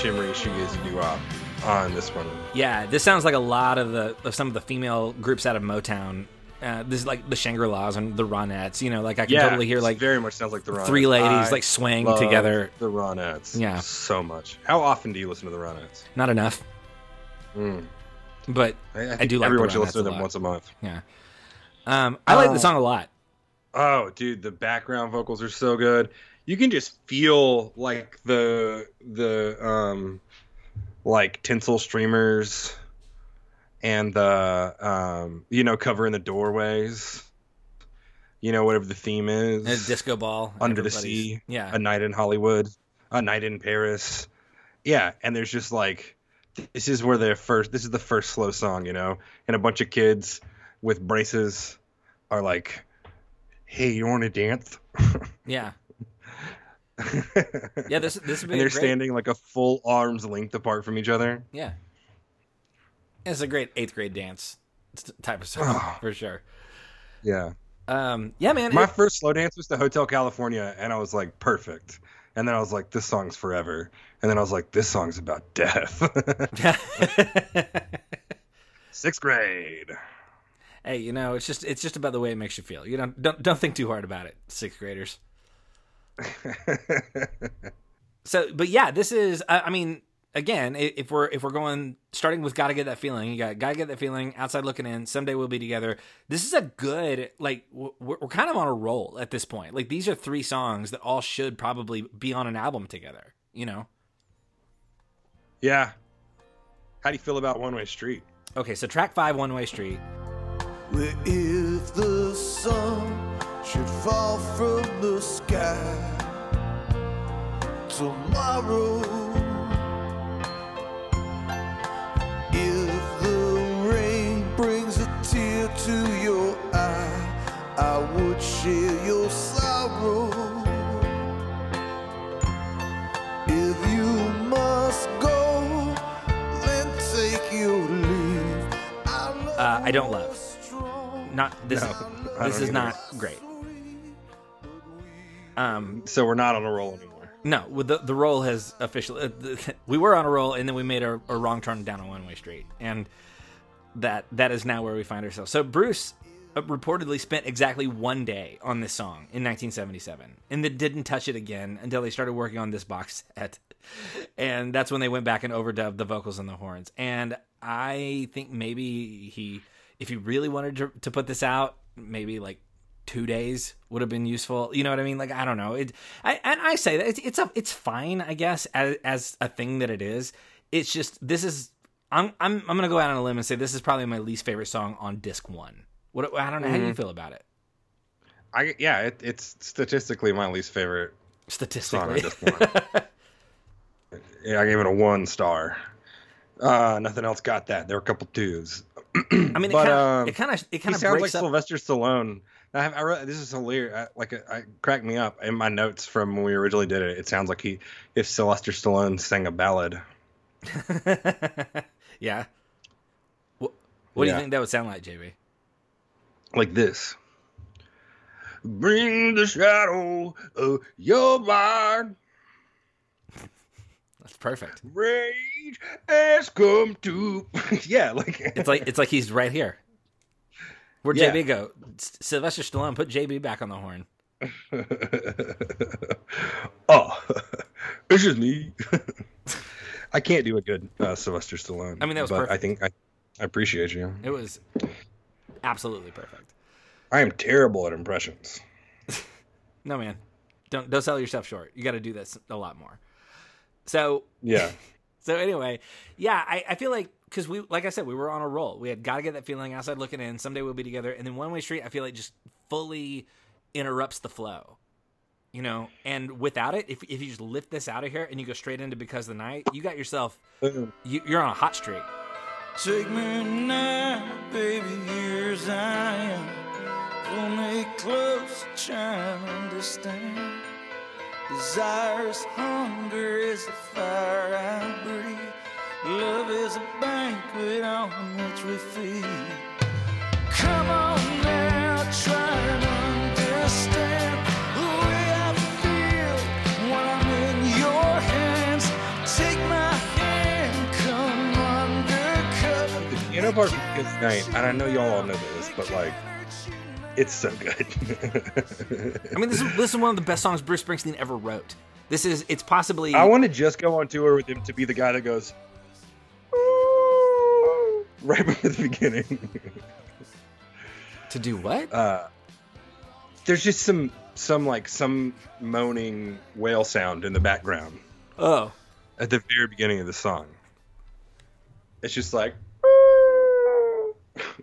Shimmery shoegaze doo wop on this one. Yeah, this sounds like a lot of the of some of the female groups out of Motown. Uh, this is like the Shangri La's and the Ronettes. You know, like I can totally hear like very much sounds like the Ronettes. three ladies I like swaying together. The Ronettes, Yeah. so much. How often do you listen to the Ronettes? Not enough, Mm. but I, I, I do like everyone should listen to them once a month. Yeah. Um, I like Uh, the song a lot. Oh, dude, the background vocals are so good. You can just feel like the the um like tinsel streamers and the um you know covering the doorways. You know whatever the theme is. And a disco ball. Under the Sea, Yeah. a night in Hollywood, a night in Paris. Yeah, and there's just like this is where they're first. This is the first slow song, you know, and a bunch of kids with braces are like, "Hey, you want to dance?" yeah. Yeah, this this would be and they're great, standing like a full arm's length apart from each other. Yeah. It's a great eighth grade dance type of song Oh. for sure. Yeah, Um, yeah, man. my it- first slow dance was to Hotel California, and I was like, perfect. And then I was like, this song's forever. And then I was like, this song's about death. Sixth grade. Hey, you know, it's just it's just about the way it makes you feel. You don't don't don't think too hard about it, sixth graders. So, but yeah, this is. I I mean, again, if we're if we're going starting with "Gotta Get That Feeling," you got "Gotta Get That Feeling," "Outside Looking In," "Someday We'll Be Together." This is a good like we're, we're kind of on a roll at this point. Like these are three songs that all should probably be on an album together. You know. yeah. How do you feel about One Way Street? Okay, so track five, "One Way Street." Where if the sun should fall from the sky tomorrow, if the rain brings a tear to your eye, I would share your sorrow. If you must go, then take your leave. Uh, I don't love. Not this. No, this is either. not great. Um, So we're not on a roll anymore. No, the the roll has officially. Uh, the, we were on a roll, and then we made a, a wrong turn down a one way street, and that that is now where we find ourselves. So Bruce uh, reportedly spent exactly one day on this song in 1977, and then didn't touch it again until they started working on this box set, and that's when they went back and overdubbed the vocals and the horns. And I think maybe he, if you really wanted to, to put this out, maybe like two days would have been useful. You know what I mean? Like I don't know. It I and I say that it's it's a it's fine, I guess, as as a thing that it is. It's just this is I'm I'm I'm gonna go out on a limb and say this is probably my least favorite song on disc one. What I don't know. How do you feel about it? I yeah, it, it's statistically my least favorite song on Statistically, this one. yeah, I gave it a one star. Uh, nothing else got that. There were a couple twos. I mean, it kind of um, it kind of it He kind of sounds like up. Sylvester Stallone. I have, I wrote, this is hilarious. I, like, I cracked me up in my notes from when we originally did it. It sounds like he, if Sylvester Stallone sang a ballad. yeah. What, what do you think that would sound like, JB? like this. Bring the shadow of your mind. That's perfect. Rage has come to. yeah, like It's like it's like he's right here. Where'd Yeah. JB go? Sylvester Stallone, put JB back on the horn. oh, it's just me. I can't do a good uh, Sylvester Stallone. I mean, that was but I think I, I appreciate you. It was absolutely perfect. I am terrible at impressions. No man, don't don't sell yourself short. You got to do this a lot more. So Yeah. so anyway, yeah, I, I feel like because we like I said we were on a roll. We had got to get that feeling outside looking in. Someday we'll be together, and then one way street. I feel like just fully interrupts the flow. You know, and without it, if if you just lift this out of here and you go straight into because of the night, you got yourself Boom. you, you're on a hot streak. Take me now, baby, here as I am. Pull me close, try and understand. Desire is hunger, is the fire I breathe. Love is a banquet on which we feed. Come on now, try and understand the way I feel when I'm in your hands. Take my hand, come undercover. The piano part is nice, and I know y'all all know this, but like, it's so good. I mean, this is this is one of the best songs Bruce Springsteen ever wrote. This is it's possibly I want to just go on tour with him to be the guy that goes "Ooh," right before the beginning. to do what? uh, there's just some some like some moaning whale sound in the background oh, at the very beginning of the song. It's just like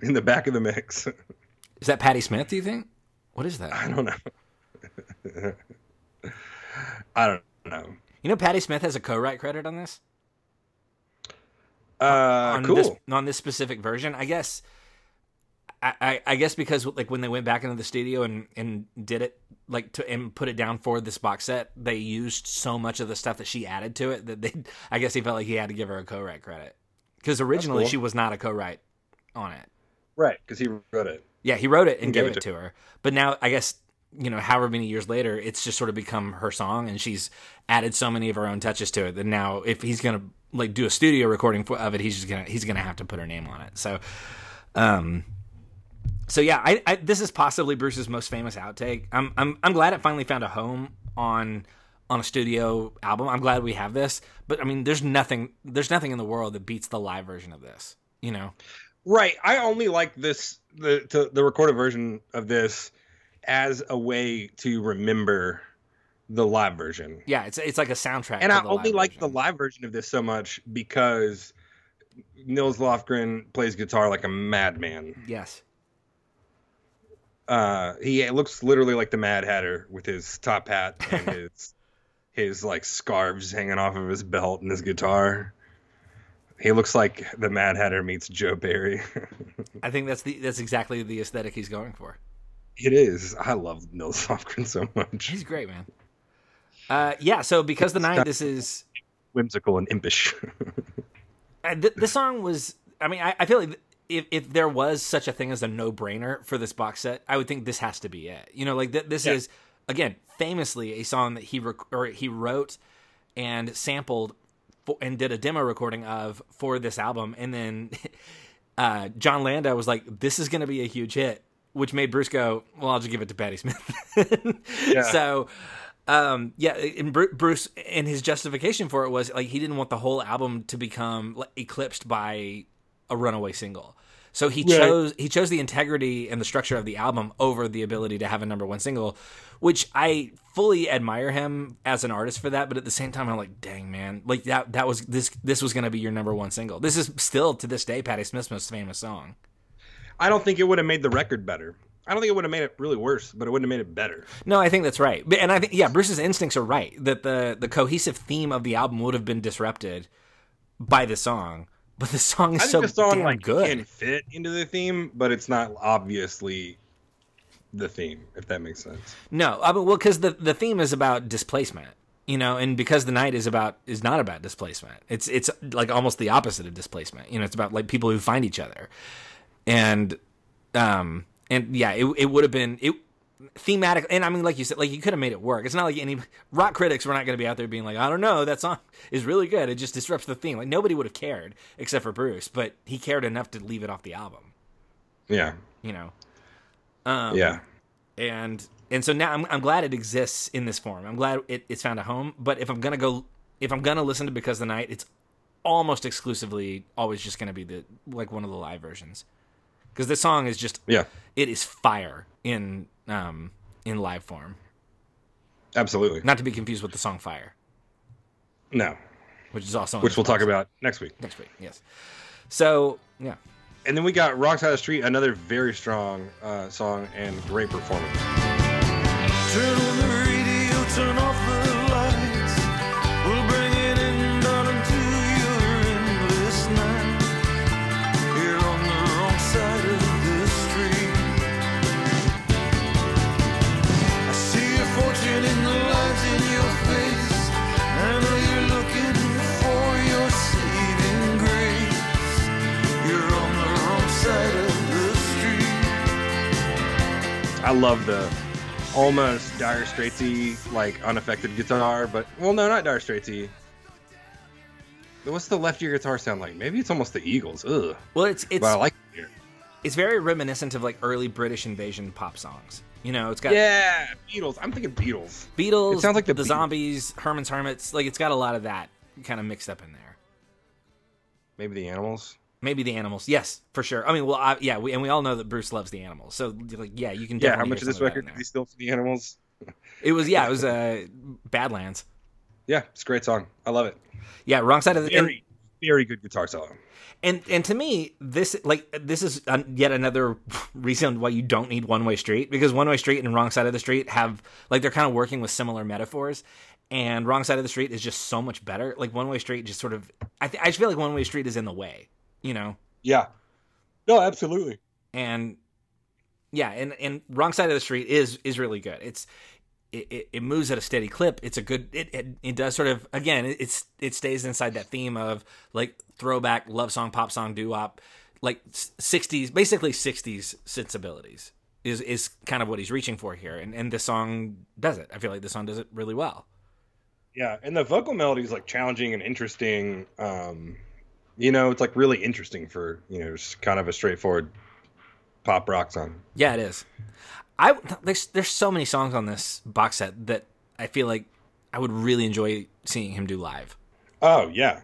in the back of the mix. is that Patti Smith? Do you think? What is that? I don't know. I don't know. You know, Patti Smith has a co-write credit on this. Uh, on cool. this on this specific version. I guess I, I, I guess because like when they went back into the studio and, and did it like to and put it down for this box set, they used so much of the stuff that she added to it that they I guess he felt like he had to give her a co-write credit because originally cool. she was not a co-write on it. Right, because he wrote it. Yeah, he wrote it and And gave gave it it to her, but now I guess you know, however many years later, it's just sort of become her song, and she's added so many of her own touches to it that now, if he's gonna like do a studio recording for, of it, he's just gonna he's gonna have to put her name on it. So, um, so yeah, I, I this is possibly Bruce's most famous outtake. I'm I'm I'm glad it finally found a home on on a studio album. I'm glad we have this, but I mean, there's nothing there's nothing in the world that beats the live version of this. You know, Right. I only like this the to, the recorded version of this as a way to remember the live version. yeah, it's it's like a soundtrack. And I only like version. the live version of this so much because Nils Lofgren plays guitar like a madman. Yes. Uh, he looks literally like the Mad Hatter with his top hat and his his like scarves hanging off of his belt and his guitar. He looks like the Mad Hatter meets Joe Perry. I think that's the that's exactly the aesthetic he's going for. it is. I love Nils Lofgren so much. He's great, man. Uh, yeah. So because the night, this is Whimsical and impish. uh, th- this song was. I mean, I, I feel like if if there was such a thing as a no brainer for this box set, I would think this has to be it. You know, like th- this Yeah. is again famously a song that he rec- or he wrote and sampled for, and did a demo recording of for this album, and then uh, Jon Landau was like, "This is going to be a huge hit," which made Bruce go, "Well, I'll just give it to Patti Smith." Yeah. So, um, yeah, and Bru- Bruce and his justification for it was like he didn't want the whole album to become like, eclipsed by a runaway single. So he Right. chose he chose the integrity and the structure of the album over the ability to have a number one single, which I fully admire him as an artist for that. But at the same time, I'm like, dang man, like that that was this this was going to be your number one single. This is still to this day Patti Smith's most famous song. I don't think it would have made the record better. I don't think it would have made it really worse, but it wouldn't have made it better. No, I think that's right. And I think yeah, Bruce's instincts are right that the the cohesive theme of the album would have been disrupted by the song. But the song is I so the song damn like good. can fit into the theme, but it's not obviously the theme, if that makes sense. No, I mean, well, because the the theme is about displacement, you know, and because the night is about is not about displacement. It's it's like almost the opposite of displacement. You know, it's about like people who find each other, and um and yeah, it it would have been it thematic and I mean like you said like you could have made it work. It's not like any rock critics were not going to be out there being like I don't know that song is really good. It just disrupts the theme. Like nobody would have cared except for Bruce, but he cared enough to leave it off the album. Yeah, You know. Um, yeah, and and so now I'm, I'm glad it exists in this form. I'm glad it, it's found a home. But if I'm gonna go, if I'm gonna listen to Because the Night, it's almost exclusively always just gonna be the like one of the live versions because this song is just yeah, it is fire in um in live form. absolutely. Not to be confused with the song Fire, No, which is also which we'll talk about next week. next week. Yes. So yeah, And then we got Wrong Side of the Street, another very strong uh, song and great performance. Turn on the radio, turn off the I love the almost Dire Straitsy, like unaffected guitar, but well, no, not Dire Straitsy. What's the left ear guitar sound like? Maybe it's almost the Eagles. Ugh. well it's it's but I like it it's very reminiscent of like early British invasion pop songs. You know, it's got Yeah, Beatles. I'm thinking Beatles. Beatles, It sounds like the the Beatles. zombies, Herman's Hermits. Like it's got a lot of that kind of mixed up in there. Maybe the Animals. Maybe the animals, yes, for sure. I mean, well, I, yeah, we, and we all know that Bruce loves the animals. So, like, yeah, you can. Yeah, how much of this record did he steal from the Animals? It was, yeah, it was uh, Badlands. Yeah, it's a great song. I love it. Yeah, wrong side of the. And, Very, very good guitar solo. and and to me, this like this is yet another reason why you don't need one way street because one way street and wrong side of the street have like they're kind of working with similar metaphors. And wrong side of the street is just so much better. Like one way street, just sort of. I th- I just feel like one way street is in the way. You know. Yeah. No, absolutely. and yeah and and wrong side of the street is is really good it's it, it, moves at a steady clip it's a good it, it, it does sort of again it, it's it stays inside that theme of like throwback love song pop song doo-wop like 60s basically 60s sensibilities is is kind of what he's reaching for here, and and this song does it. I feel like this song does it really well. Yeah, and the vocal melody is like challenging and interesting. Um, you know, it's like really interesting for you know just kind of a straightforward pop rock song. Yeah, it is. I there's there's so many songs on this box set that I feel like I would really enjoy seeing him do live. Oh yeah,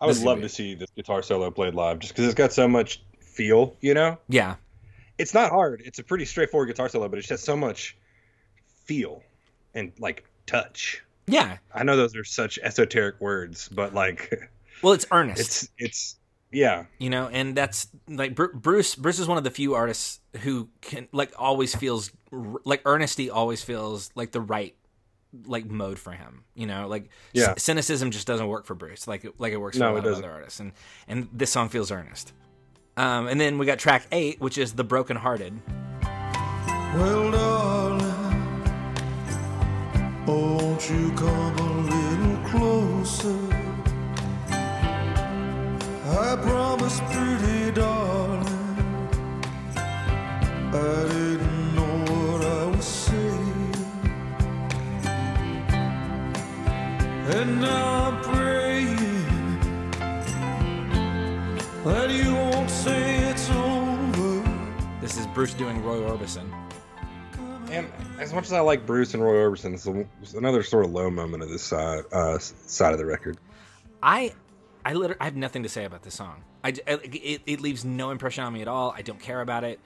I would This would love be- to see this guitar solo played live, just because it's got so much feel. You know, Yeah, it's not hard. It's a pretty straightforward guitar solo, but it's just so much feel and like touch. yeah. I know those are such esoteric words, but like Well, it's earnest. it's it's yeah. you know and that's like bruce bruce is one of the few artists who can like always feels like earnesty always feels like the right like mode for him you know like Yeah. c- cynicism just doesn't work for bruce like like it works for No, a lot of other artists and and this song feels earnest um and then we got track eight which is the broken hearted Well, darling, won't you come a I promise, pretty darling, I didn't know what I was saying. And now I'm praying that you won't say it's over. this is bruce doing roy orbison And as much as I like Bruce and Roy Orbison, it's, it's another sort of low moment of this side uh, side of the record. I, I literally, I have nothing to say about this song. I, it, it leaves no impression on me at all. I don't care about it.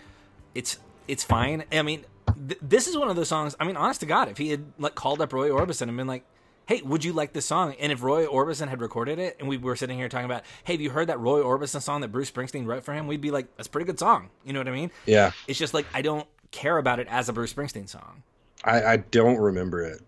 It's, it's fine. I mean, th- this is one of those songs. I mean, honest to God, if he had like called up Roy Orbison and been like, "Hey, would you like this song?" and if Roy Orbison had recorded it, and we were sitting here talking about, "Hey, have you heard that Roy Orbison song that Bruce Springsteen wrote for him?" We'd be like, "That's a pretty good song." You know what I mean? Yeah, It's just like I don't care about it as a Bruce Springsteen song. I, I don't remember it.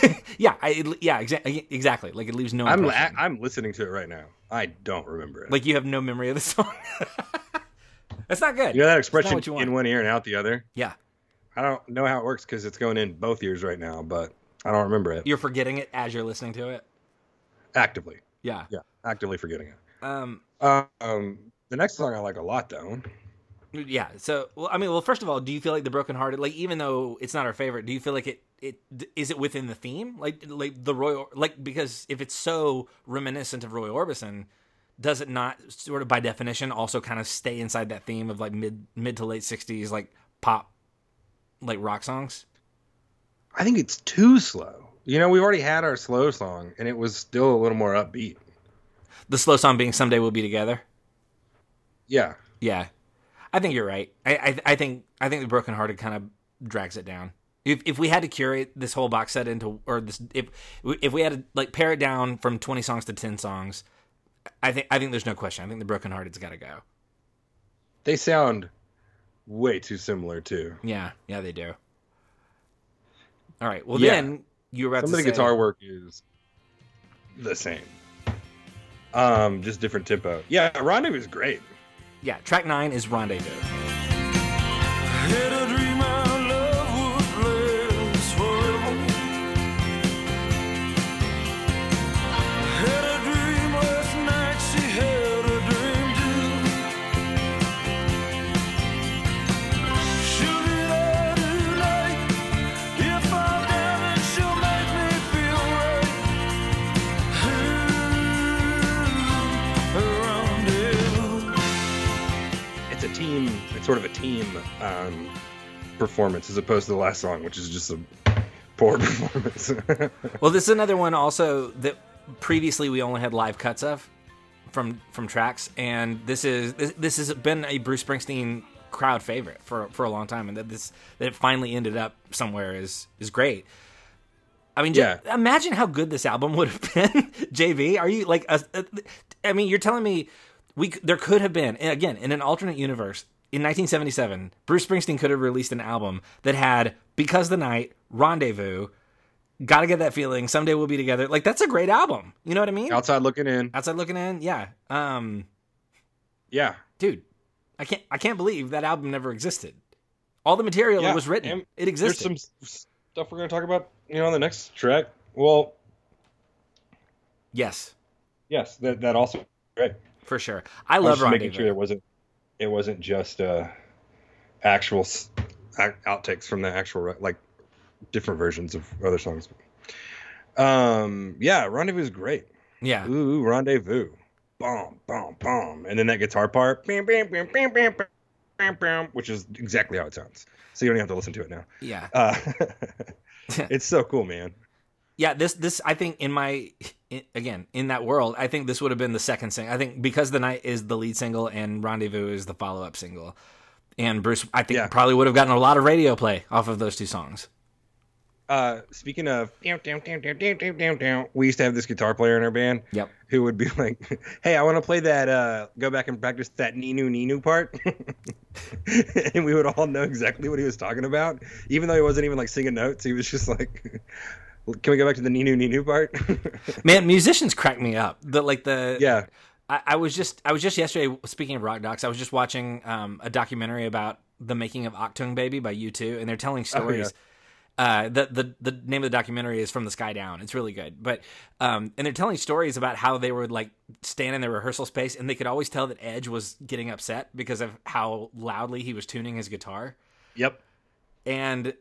Yeah, I, yeah, exa- exactly. Like it leaves no. I'm. I, I'm listening to it right now. I don't remember it. Like you have no memory of the song. That's not good. you know that expression what you want. in one ear and out the other. Yeah, I don't know how it works because it's going in both ears right now, but I don't remember it you're forgetting it as you're listening to it. actively. Yeah. Yeah, actively forgetting it. Um. Um, the next song I like a lot though. Yeah. So, well, I mean, well, first of all, do you feel like the Broken Hearted, like, even though it's not our favorite, do you feel like it, it is it within the theme, like, like the Roy, Or- like, because if it's so reminiscent of Roy Orbison, does it not sort of by definition also kind of stay inside that theme of like mid mid to late '60s like pop, like rock songs? I think it's too slow. You know, we already had our slow song, and it was still a little more upbeat. The slow song being "Someday We'll Be Together." Yeah, Yeah, I think you're right. I I, I think I think the Broken Hearted kind of drags it down. If if we had to curate this whole box set into or this if if we had to like pare it down from 20 songs to 10 songs, I think I think there's no question. I think the Broken Hearted's got to go. they sound way too similar too. Yeah, yeah, they do. All right. Well, Yeah. then you were about Some of the say, guitar work is the same. Um, just different tempo. Yeah, Rendezvous is great. Yeah, track nine is Rendezvous. Sort of a team um, performance as opposed to the last song, which is just a poor performance. Well, this is another one also that previously we only had live cuts of from from tracks, and this is this, this has been a Bruce Springsteen crowd favorite for for a long time, and that this that it finally ended up somewhere is is great. I mean, j- Yeah. imagine how good this album would have been, JB. Are you like, a, a- I mean, you're telling me we there could have been again in an alternate universe in 1977, Bruce Springsteen could have released an album that had "Because the Night," "Rendezvous," "Gotta Get That Feeling," "Someday We'll Be Together." Like that's a great album. You know what I mean? Outside looking in. Outside looking in, yeah. Um, Yeah. dude, I can't I can't believe that album never existed. All the material Yeah, that was written, it There's existed. some stuff we're going to talk about, you know, on the next track. Well, Yes, yes, that that also great. for sure. I I love just making sure it wasn't it wasn't just uh, actual outtakes from the actual like different versions of other songs. Um, yeah, Rendezvous is great. Yeah. Ooh, Rendezvous. Boom, boom, boom, and then that guitar part, bam, bam, bam, bam, bam, bam, bam, which is exactly how it sounds. So you don't have to listen to it now. Yeah. Uh, it's so cool, man. Yeah, this this I think in my again in that world i think this would have been the second single i think because the night is the lead single and rendezvous is the follow-up single and bruce i think yeah. probably would have gotten a lot of radio play off of those two songs uh, speaking of, we used to have this guitar player in our band. Yep. Who would be like, "Hey, I want to play that. Uh, go back and practice that Ninu Ninu part," and we would all know exactly what he was talking about, even though he wasn't even like singing notes. He was just like, "Can we go back to the Ninu Ninu part?" Man, musicians crack me up. The like the yeah. I, I was just I was just yesterday speaking of rock docs. I was just watching um, a documentary about the making of Achtung Baby by U2, and they're telling stories. Oh Uh, the, the the name of the documentary is From the Sky Down. It's really good, but um, and they're telling stories about how they would like stand in their rehearsal space, and they could always tell that Edge was getting upset because of how loudly he was tuning his guitar, Yep. and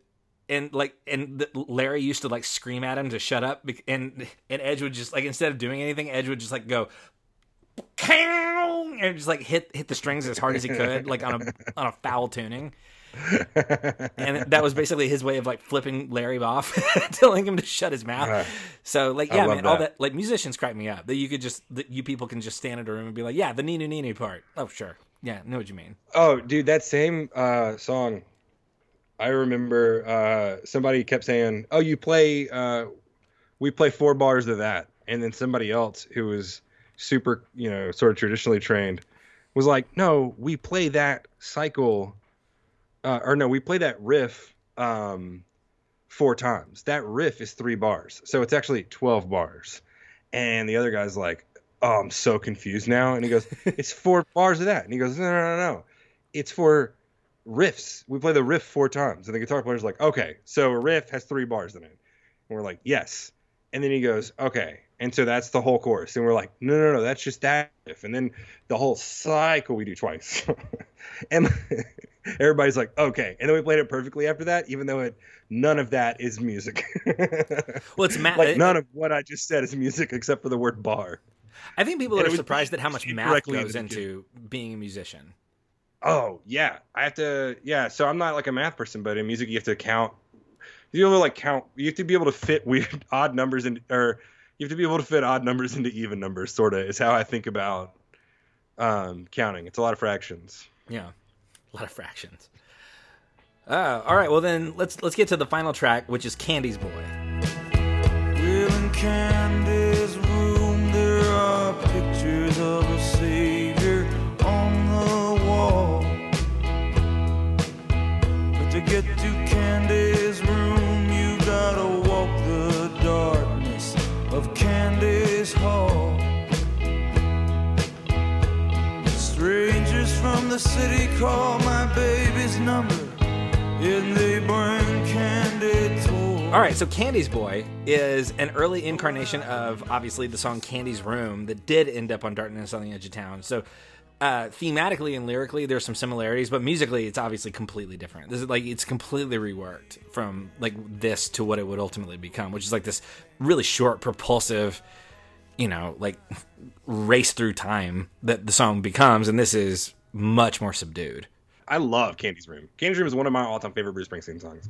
and like and Larry used to like scream at him to shut up, and and Edge would just like instead of doing anything, Edge would just like go and just like hit hit the strings as hard as he could, like on a on a foul tuning. and that was basically his way of like flipping Larry off, telling him to shut his mouth. Uh, so like, yeah, man, all that. that like musicians crack me up. That you could just that you people can just stand in a room and be like, yeah, the Ninu Ninu part. Oh sure, yeah, know what you mean. Oh, dude, that same uh, song. I remember uh, somebody kept saying, "Oh, you play, uh, we play four bars of that," and then somebody else who was super, you know, sort of traditionally trained, was like, "No, we play that cycle, uh, or no, we play that riff um, four times. That riff is three bars, so it's actually twelve bars." And the other guy's like, "Oh, I'm so confused now," and he goes, "It's four bars of that," and he goes, "No, no, no, no, it's for." Riffs. We play the riff four times. And the guitar player's like, okay, so a riff has three bars in it. And we're like, yes. And then he goes, okay. And so that's the whole chorus. And we're like, no, no, no, that's just that riff. And then the whole cycle we do twice. and everybody's like, okay. And then we played it perfectly after that, even though it none of that is music. Well, it's math. like none of what I just said is music except for the word bar. I think people and are surprised at how much math goes into being a musician. Oh yeah, I have to. Yeah, so I'm not like a math person, but in music you have to count. You have to like count. You have to be able to fit weird odd numbers in, or you have to be able to fit odd numbers into even numbers. Sort of is how I think about um, counting. It's a lot of fractions. Yeah, a lot of fractions. Uh, all right, well then let's let's get to the final track, which is Candy's Boy. The city call my baby's number, and they candy toys. All right, so Candy's Boy is an early incarnation of obviously the song Candy's Room that did end up on Darkness on the Edge of Town. So uh, thematically and lyrically, there's some similarities, but musically, it's obviously completely different. This is like it's completely reworked from like this to what it would ultimately become, which is like this really short, propulsive, you know, like race through time that the song becomes, and this is much more subdued. I love Candy's Room. Candy's Room is one of my all-time favorite Bruce Springsteen songs,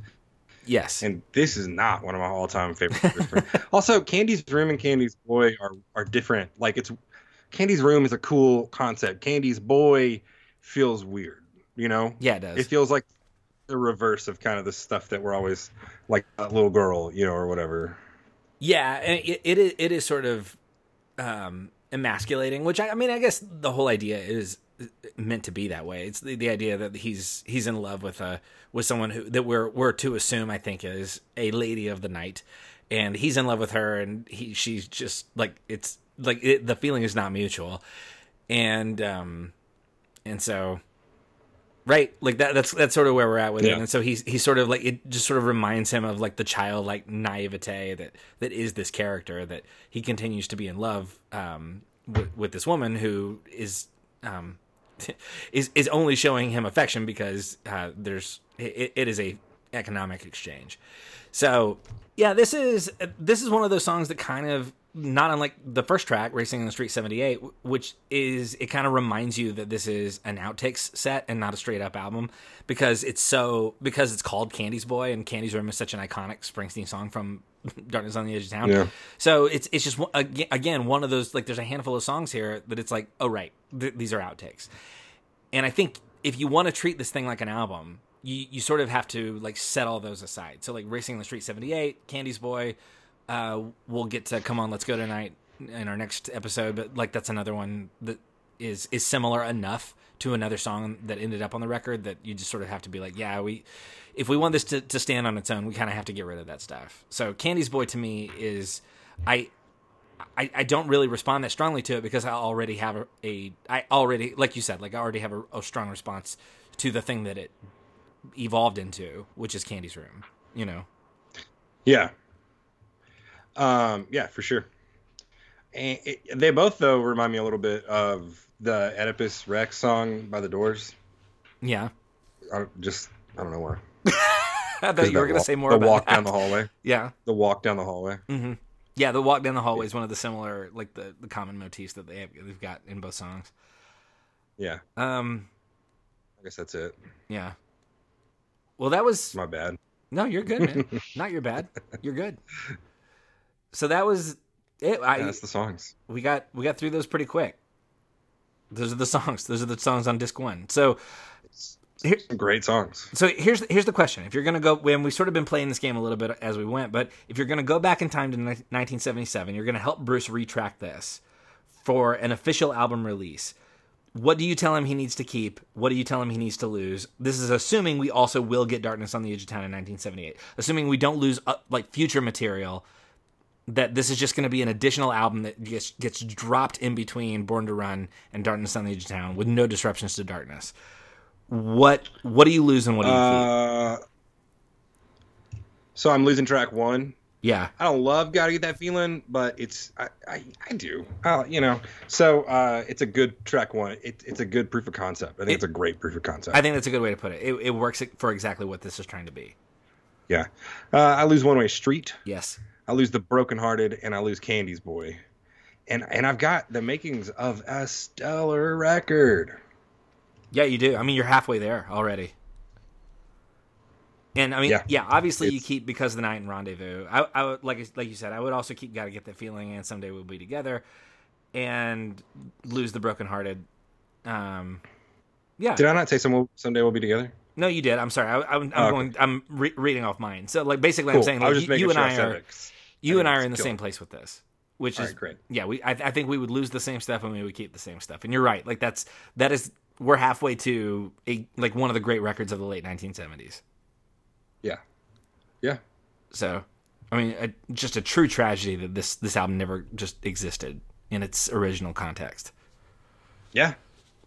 Yes, and this is not one of my all-time favorite. Also, Candy's Room and Candy's Boy are are different. Like it's Candy's Room is a cool concept. Candy's Boy feels weird. You know, yeah, it does. it feels like the reverse of kind of the stuff that we're always like a little girl, you know, or whatever. Yeah, and it, it is it is sort of um, emasculating, which I, I mean, I guess the whole idea is meant to be that way. It's the, the idea that he's he's in love with a with someone who that we're we're to assume I think is a lady of the night, and he's in love with her, and he she's just like it's like it, the feeling is not mutual, and um, and so right like that that's that's sort of where we're at with it. And so he's he's sort of like it just sort of reminds him of like the childlike naivete that that is this character that he continues to be in love um with, with this woman who is um is is only showing him affection because uh, there's it, it is a economic exchange. So yeah, this is this is one of those songs that kind of not unlike the first track, "Racing in the Street '78," which is it kind of reminds you that this is an outtakes set and not a straight up album because it's so because it's called Candy's Boy and Candy's Room is such an iconic Springsteen song from Darkness on the Edge of Town. Yeah. So it's it's just again one of those like there's a handful of songs here that it's like oh right th- these are outtakes, and I think if you want to treat this thing like an album, you you sort of have to like set all those aside. So like Racing in the Street '78, Candy's Boy, uh, we'll get to Come On Let's Go Tonight in our next episode, but like that's another one that is is similar enough to another song that ended up on the record that you just sort of have to be like yeah we if we want this to, to stand on its own we kind of have to get rid of that stuff so candy's boy to me is i I, I don't really respond that strongly to it because I already have a, a I already like you said like I already have a, a strong response to the thing that it evolved into, which is Candy's room. You know, Yeah. Um, yeah, for sure. And it, they both though remind me a little bit of the Oedipus Rex song by the Doors. yeah. I just I don't know why. I thought you were gonna say more the about the walk that. down the hallway. Yeah, The walk down the hallway. hmm yeah. The walk down the hallway is one of the similar like the the common motifs that they have, they've got in both songs. Yeah, Um, I guess that's it. yeah. Well, that was My bad. No, you're good, man. Not your bad. You're good. So that was it. I Yeah, that's the songs. we got we got through those pretty quick. Those are the songs. Those are the songs on disc one. So Here- Some great songs. so here's here's the question: If you're gonna go, when we've sort of been playing this game a little bit as we went, but if you're gonna go back in time to 1977, you're gonna help Bruce retrack this for an official album release. What do you tell him he needs to keep? What do you tell him he needs to lose? This is assuming we also will get Darkness on the Edge of Town in 1978. Assuming we don't lose uh, like future material, that this is just going to be an additional album that gets gets dropped in between Born to Run and Darkness on the Edge of Town with no disruptions to Darkness. What what do you lose and what do you keep? Uh, so I'm losing track one. Yeah, I don't love "Gotta Get That Feeling," but it's I I, I do. Uh, you know, so uh, it's a good track one. It, it's a good proof of concept. I think It- it's a great proof of concept. I think that's a good way to put it. It, it works for exactly what this is trying to be. yeah, uh, I lose "One Way Street." Yes. I lose "The brokenhearted, and I lose "Candy's Boy," and and I've got the makings of a stellar record. Yeah, you do. I mean, you're halfway there already. And I mean, yeah, Yeah. obviously you keep because of the night and rendezvous. I, I would like like you said, I would also keep gotta get that feeling, and someday we'll be together, and lose the brokenhearted. Um, yeah, Did I not say some someday we'll be together? no, you did. I'm sorry. I, I, I'm Oh, okay. going. I'm re- reading off mine. So like basically, I'm saying like, you, you and sure I are it, you I and I are in the same place with this, which All is right, great. yeah. We I, I think we would lose the same stuff and we would keep the same stuff. And you're right. Like that's that is we're halfway to a like one of the great records of the late 1970s. Yeah, yeah. So, I mean, a, just a true tragedy that this this album never just existed in its original context. Yeah,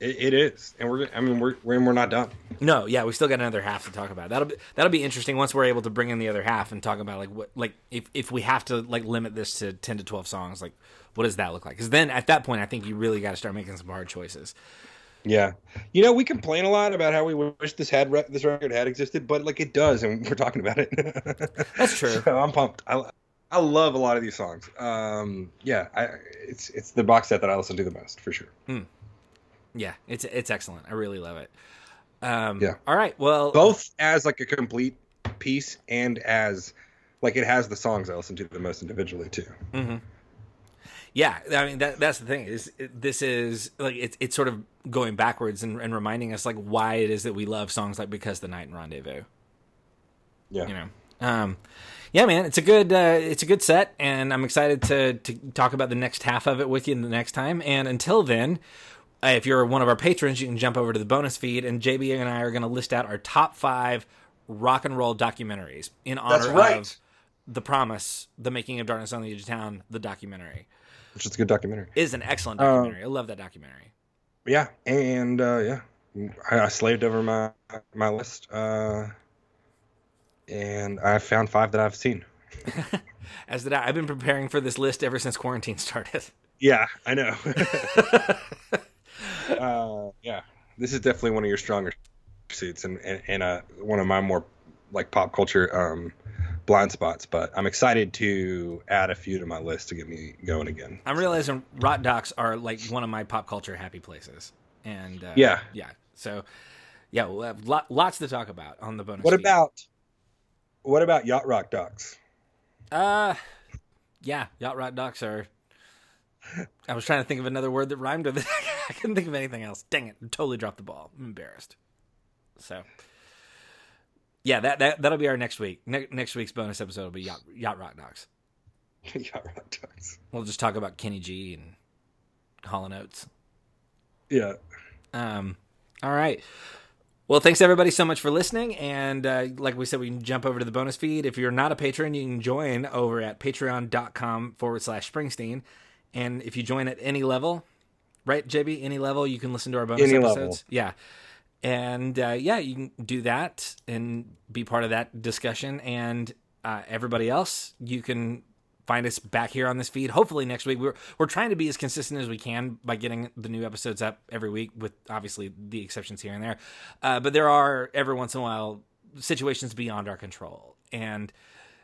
it, it is, and we're. I mean, we're we're, we're not done. No, yeah, we still got another half to talk about. That'll be that'll be interesting once we're able to bring in the other half and talk about like what like if if we have to like limit this to ten to twelve songs, like what does that look like? Because then at that point, I think you really got to start making some hard choices. Yeah, you know, we complain a lot about how we wish this had re- this record had existed, but like it does, and we're talking about it. That's true. So I'm pumped. I, I love a lot of these songs. Um, yeah, I, it's it's the box set that I listen to the most for sure. Yeah, it's it's excellent. I really love it. Um, Yeah. All right. Well, Both as like a complete piece and as like it has the songs I listen to the most individually too. Yeah, I mean that that's the thing is it- this is like it's it's sort of going backwards and, and reminding us like why it is that we love songs like because the night and rendezvous. Yeah. You know, um, yeah, man, it's a good uh, it's a good set, and I'm excited to to talk about the next half of it with you the next time. And until then, if you're one of our patrons, you can jump over to the bonus feed, and JB and I are going to list out our top five rock and roll documentaries in honor That's right. of the promise, the making of Darkness on the Edge of Town, the documentary Which is a good documentary. is an excellent Um, documentary. I love that documentary. Yeah, and uh, yeah, I, I slaved over my my list, uh, and I found five that I've seen. As did I. I've been preparing for this list ever since quarantine started. Yeah, I know. uh, yeah, this is definitely one of your stronger suits and and, and uh, one of my more like pop culture um, blind spots. But I'm excited to add a few to my list to get me going again. I'm realizing rot docs are like one of my pop culture happy places, and uh, Yeah. yeah. So yeah, we'll have lot, lots to talk about on the bonus. What about what about yacht rock docs? Uh, yeah, yacht rock docs are. I was trying to think of another word that rhymed with it. I couldn't think of anything else. Dang it! I Totally dropped the ball. I'm embarrassed. So, yeah, that that that'll be our next week. Ne- next week's bonus episode will be yacht yacht rot docs. yacht rock docs. We'll just talk about Kenny G and Hall and Oates. Yeah. Um, all right. Well, thanks everybody so much for listening. And uh, like we said, we can jump over to the bonus feed. If you're not a patron, you can join over at patreon.com forward slash Springsteen. And if you join at any level, right, JB, any level, you can listen to our bonus Any episodes. level. Yeah. And uh, yeah, you can do that and be part of that discussion. And uh, everybody else, you can find us back here on this feed. Hopefully next week. We're we're trying to be as consistent as we can by getting the new episodes up every week, with obviously the exceptions here and there. Uh, but there are every once in a while situations beyond our control, and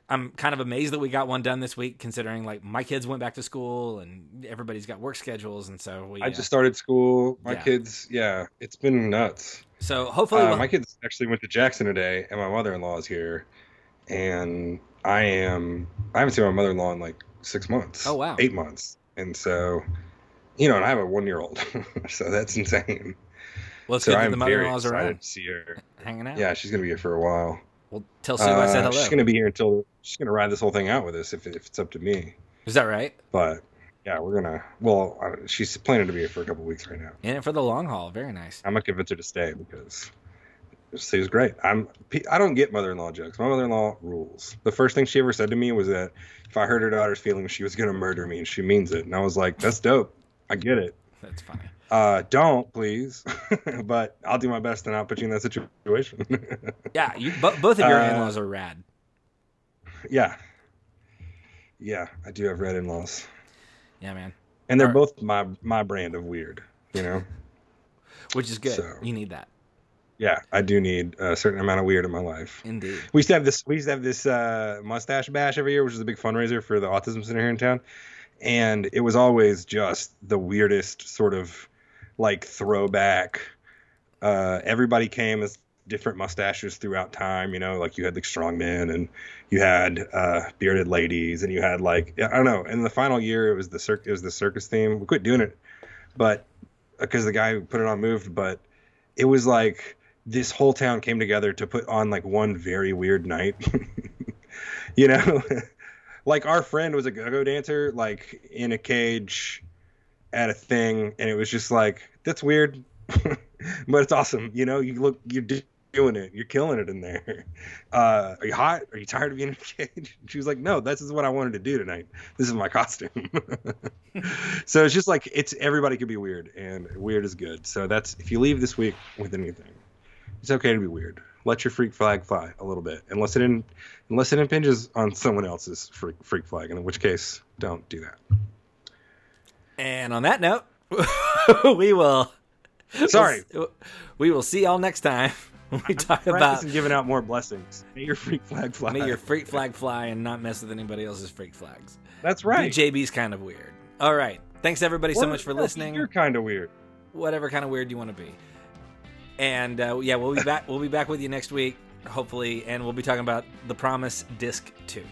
I'm kind of amazed that we got one done this week, considering like my kids went back to school and everybody's got work schedules, and so we. I uh, just started school. My Yeah. kids, yeah, it's been nuts. so hopefully Uh, we'll- my kids actually went to Jackson today, and my mother-in-law is here, and I am I haven't seen my mother-in-law in like six months. Oh, wow. eight months, and so you know, and I have a one-year-old, so that's insane. well, it's so good I'm the mother-in-law's around, to see her. hanging out. Yeah, she's gonna be here for a while. Well, tell Sue I said Uh, hello. She's gonna be here until she's gonna ride this whole thing out with us if, if it's up to me. Is that right? But yeah, we're gonna. Well, uh, she's planning to be here for a couple weeks right now. In it for the long haul. Very nice. I'm gonna convince her to stay because she was great. I'm. I don't get mother-in-law jokes. My mother-in-law rules. The first thing she ever said to me was that if I hurt her daughter's feelings, she was gonna murder me, and she means it. And I was like, that's dope. I get it. That's funny. Uh, don't please, but I'll do my best to not put you in that situation. Yeah, you, bo- both of your Uh, in-laws are rad. yeah, yeah, I do have red in-laws, Yeah, man. and they're both my my brand of weird. You know. Which is good. So- You need that. Yeah, I do need a certain amount of weird in my life. Indeed. We used to have this. We used to have this uh, mustache bash every year, which is a big fundraiser for the autism center here in town, and it was always just the weirdest sort of like throwback. Uh, everybody came as different mustaches throughout time. You know, like you had the strong men, and you had uh, bearded ladies, and you had like I don't know. In the final year, it was the circ. It was the circus theme. We quit doing it, but because the guy who put it on moved, but it was like this whole town came together to put on like one very weird night. you know, like our friend was a go-go dancer, like in a cage at a thing, and it was just like that's weird, but it's awesome. You know, you look, you're doing it, you're killing it in there. Uh, are you hot? Are you tired of being in a cage? She was like, no, this is what I wanted to do tonight. This is my costume. so it's just like it's everybody could be weird, and weird is good. So that's if you leave this week with anything, it's okay to be weird. Let your freak flag fly a little bit, unless it in, unless it impinges on someone else's freak, freak flag, and in which case, don't do that. And on that note, we will. Sorry, We will see y'all next time when we talk about giving out more blessings. May your freak flag fly. may your freak flag fly and not mess with anybody else's freak flags. That's right. JB's kind of weird. All right. Thanks everybody so Well, much for listening. You're kind of weird. Whatever kind of weird you want to be. And uh, yeah, we'll be back. We'll be back with you next week, hopefully, and we'll be talking about The Promise Disc Two.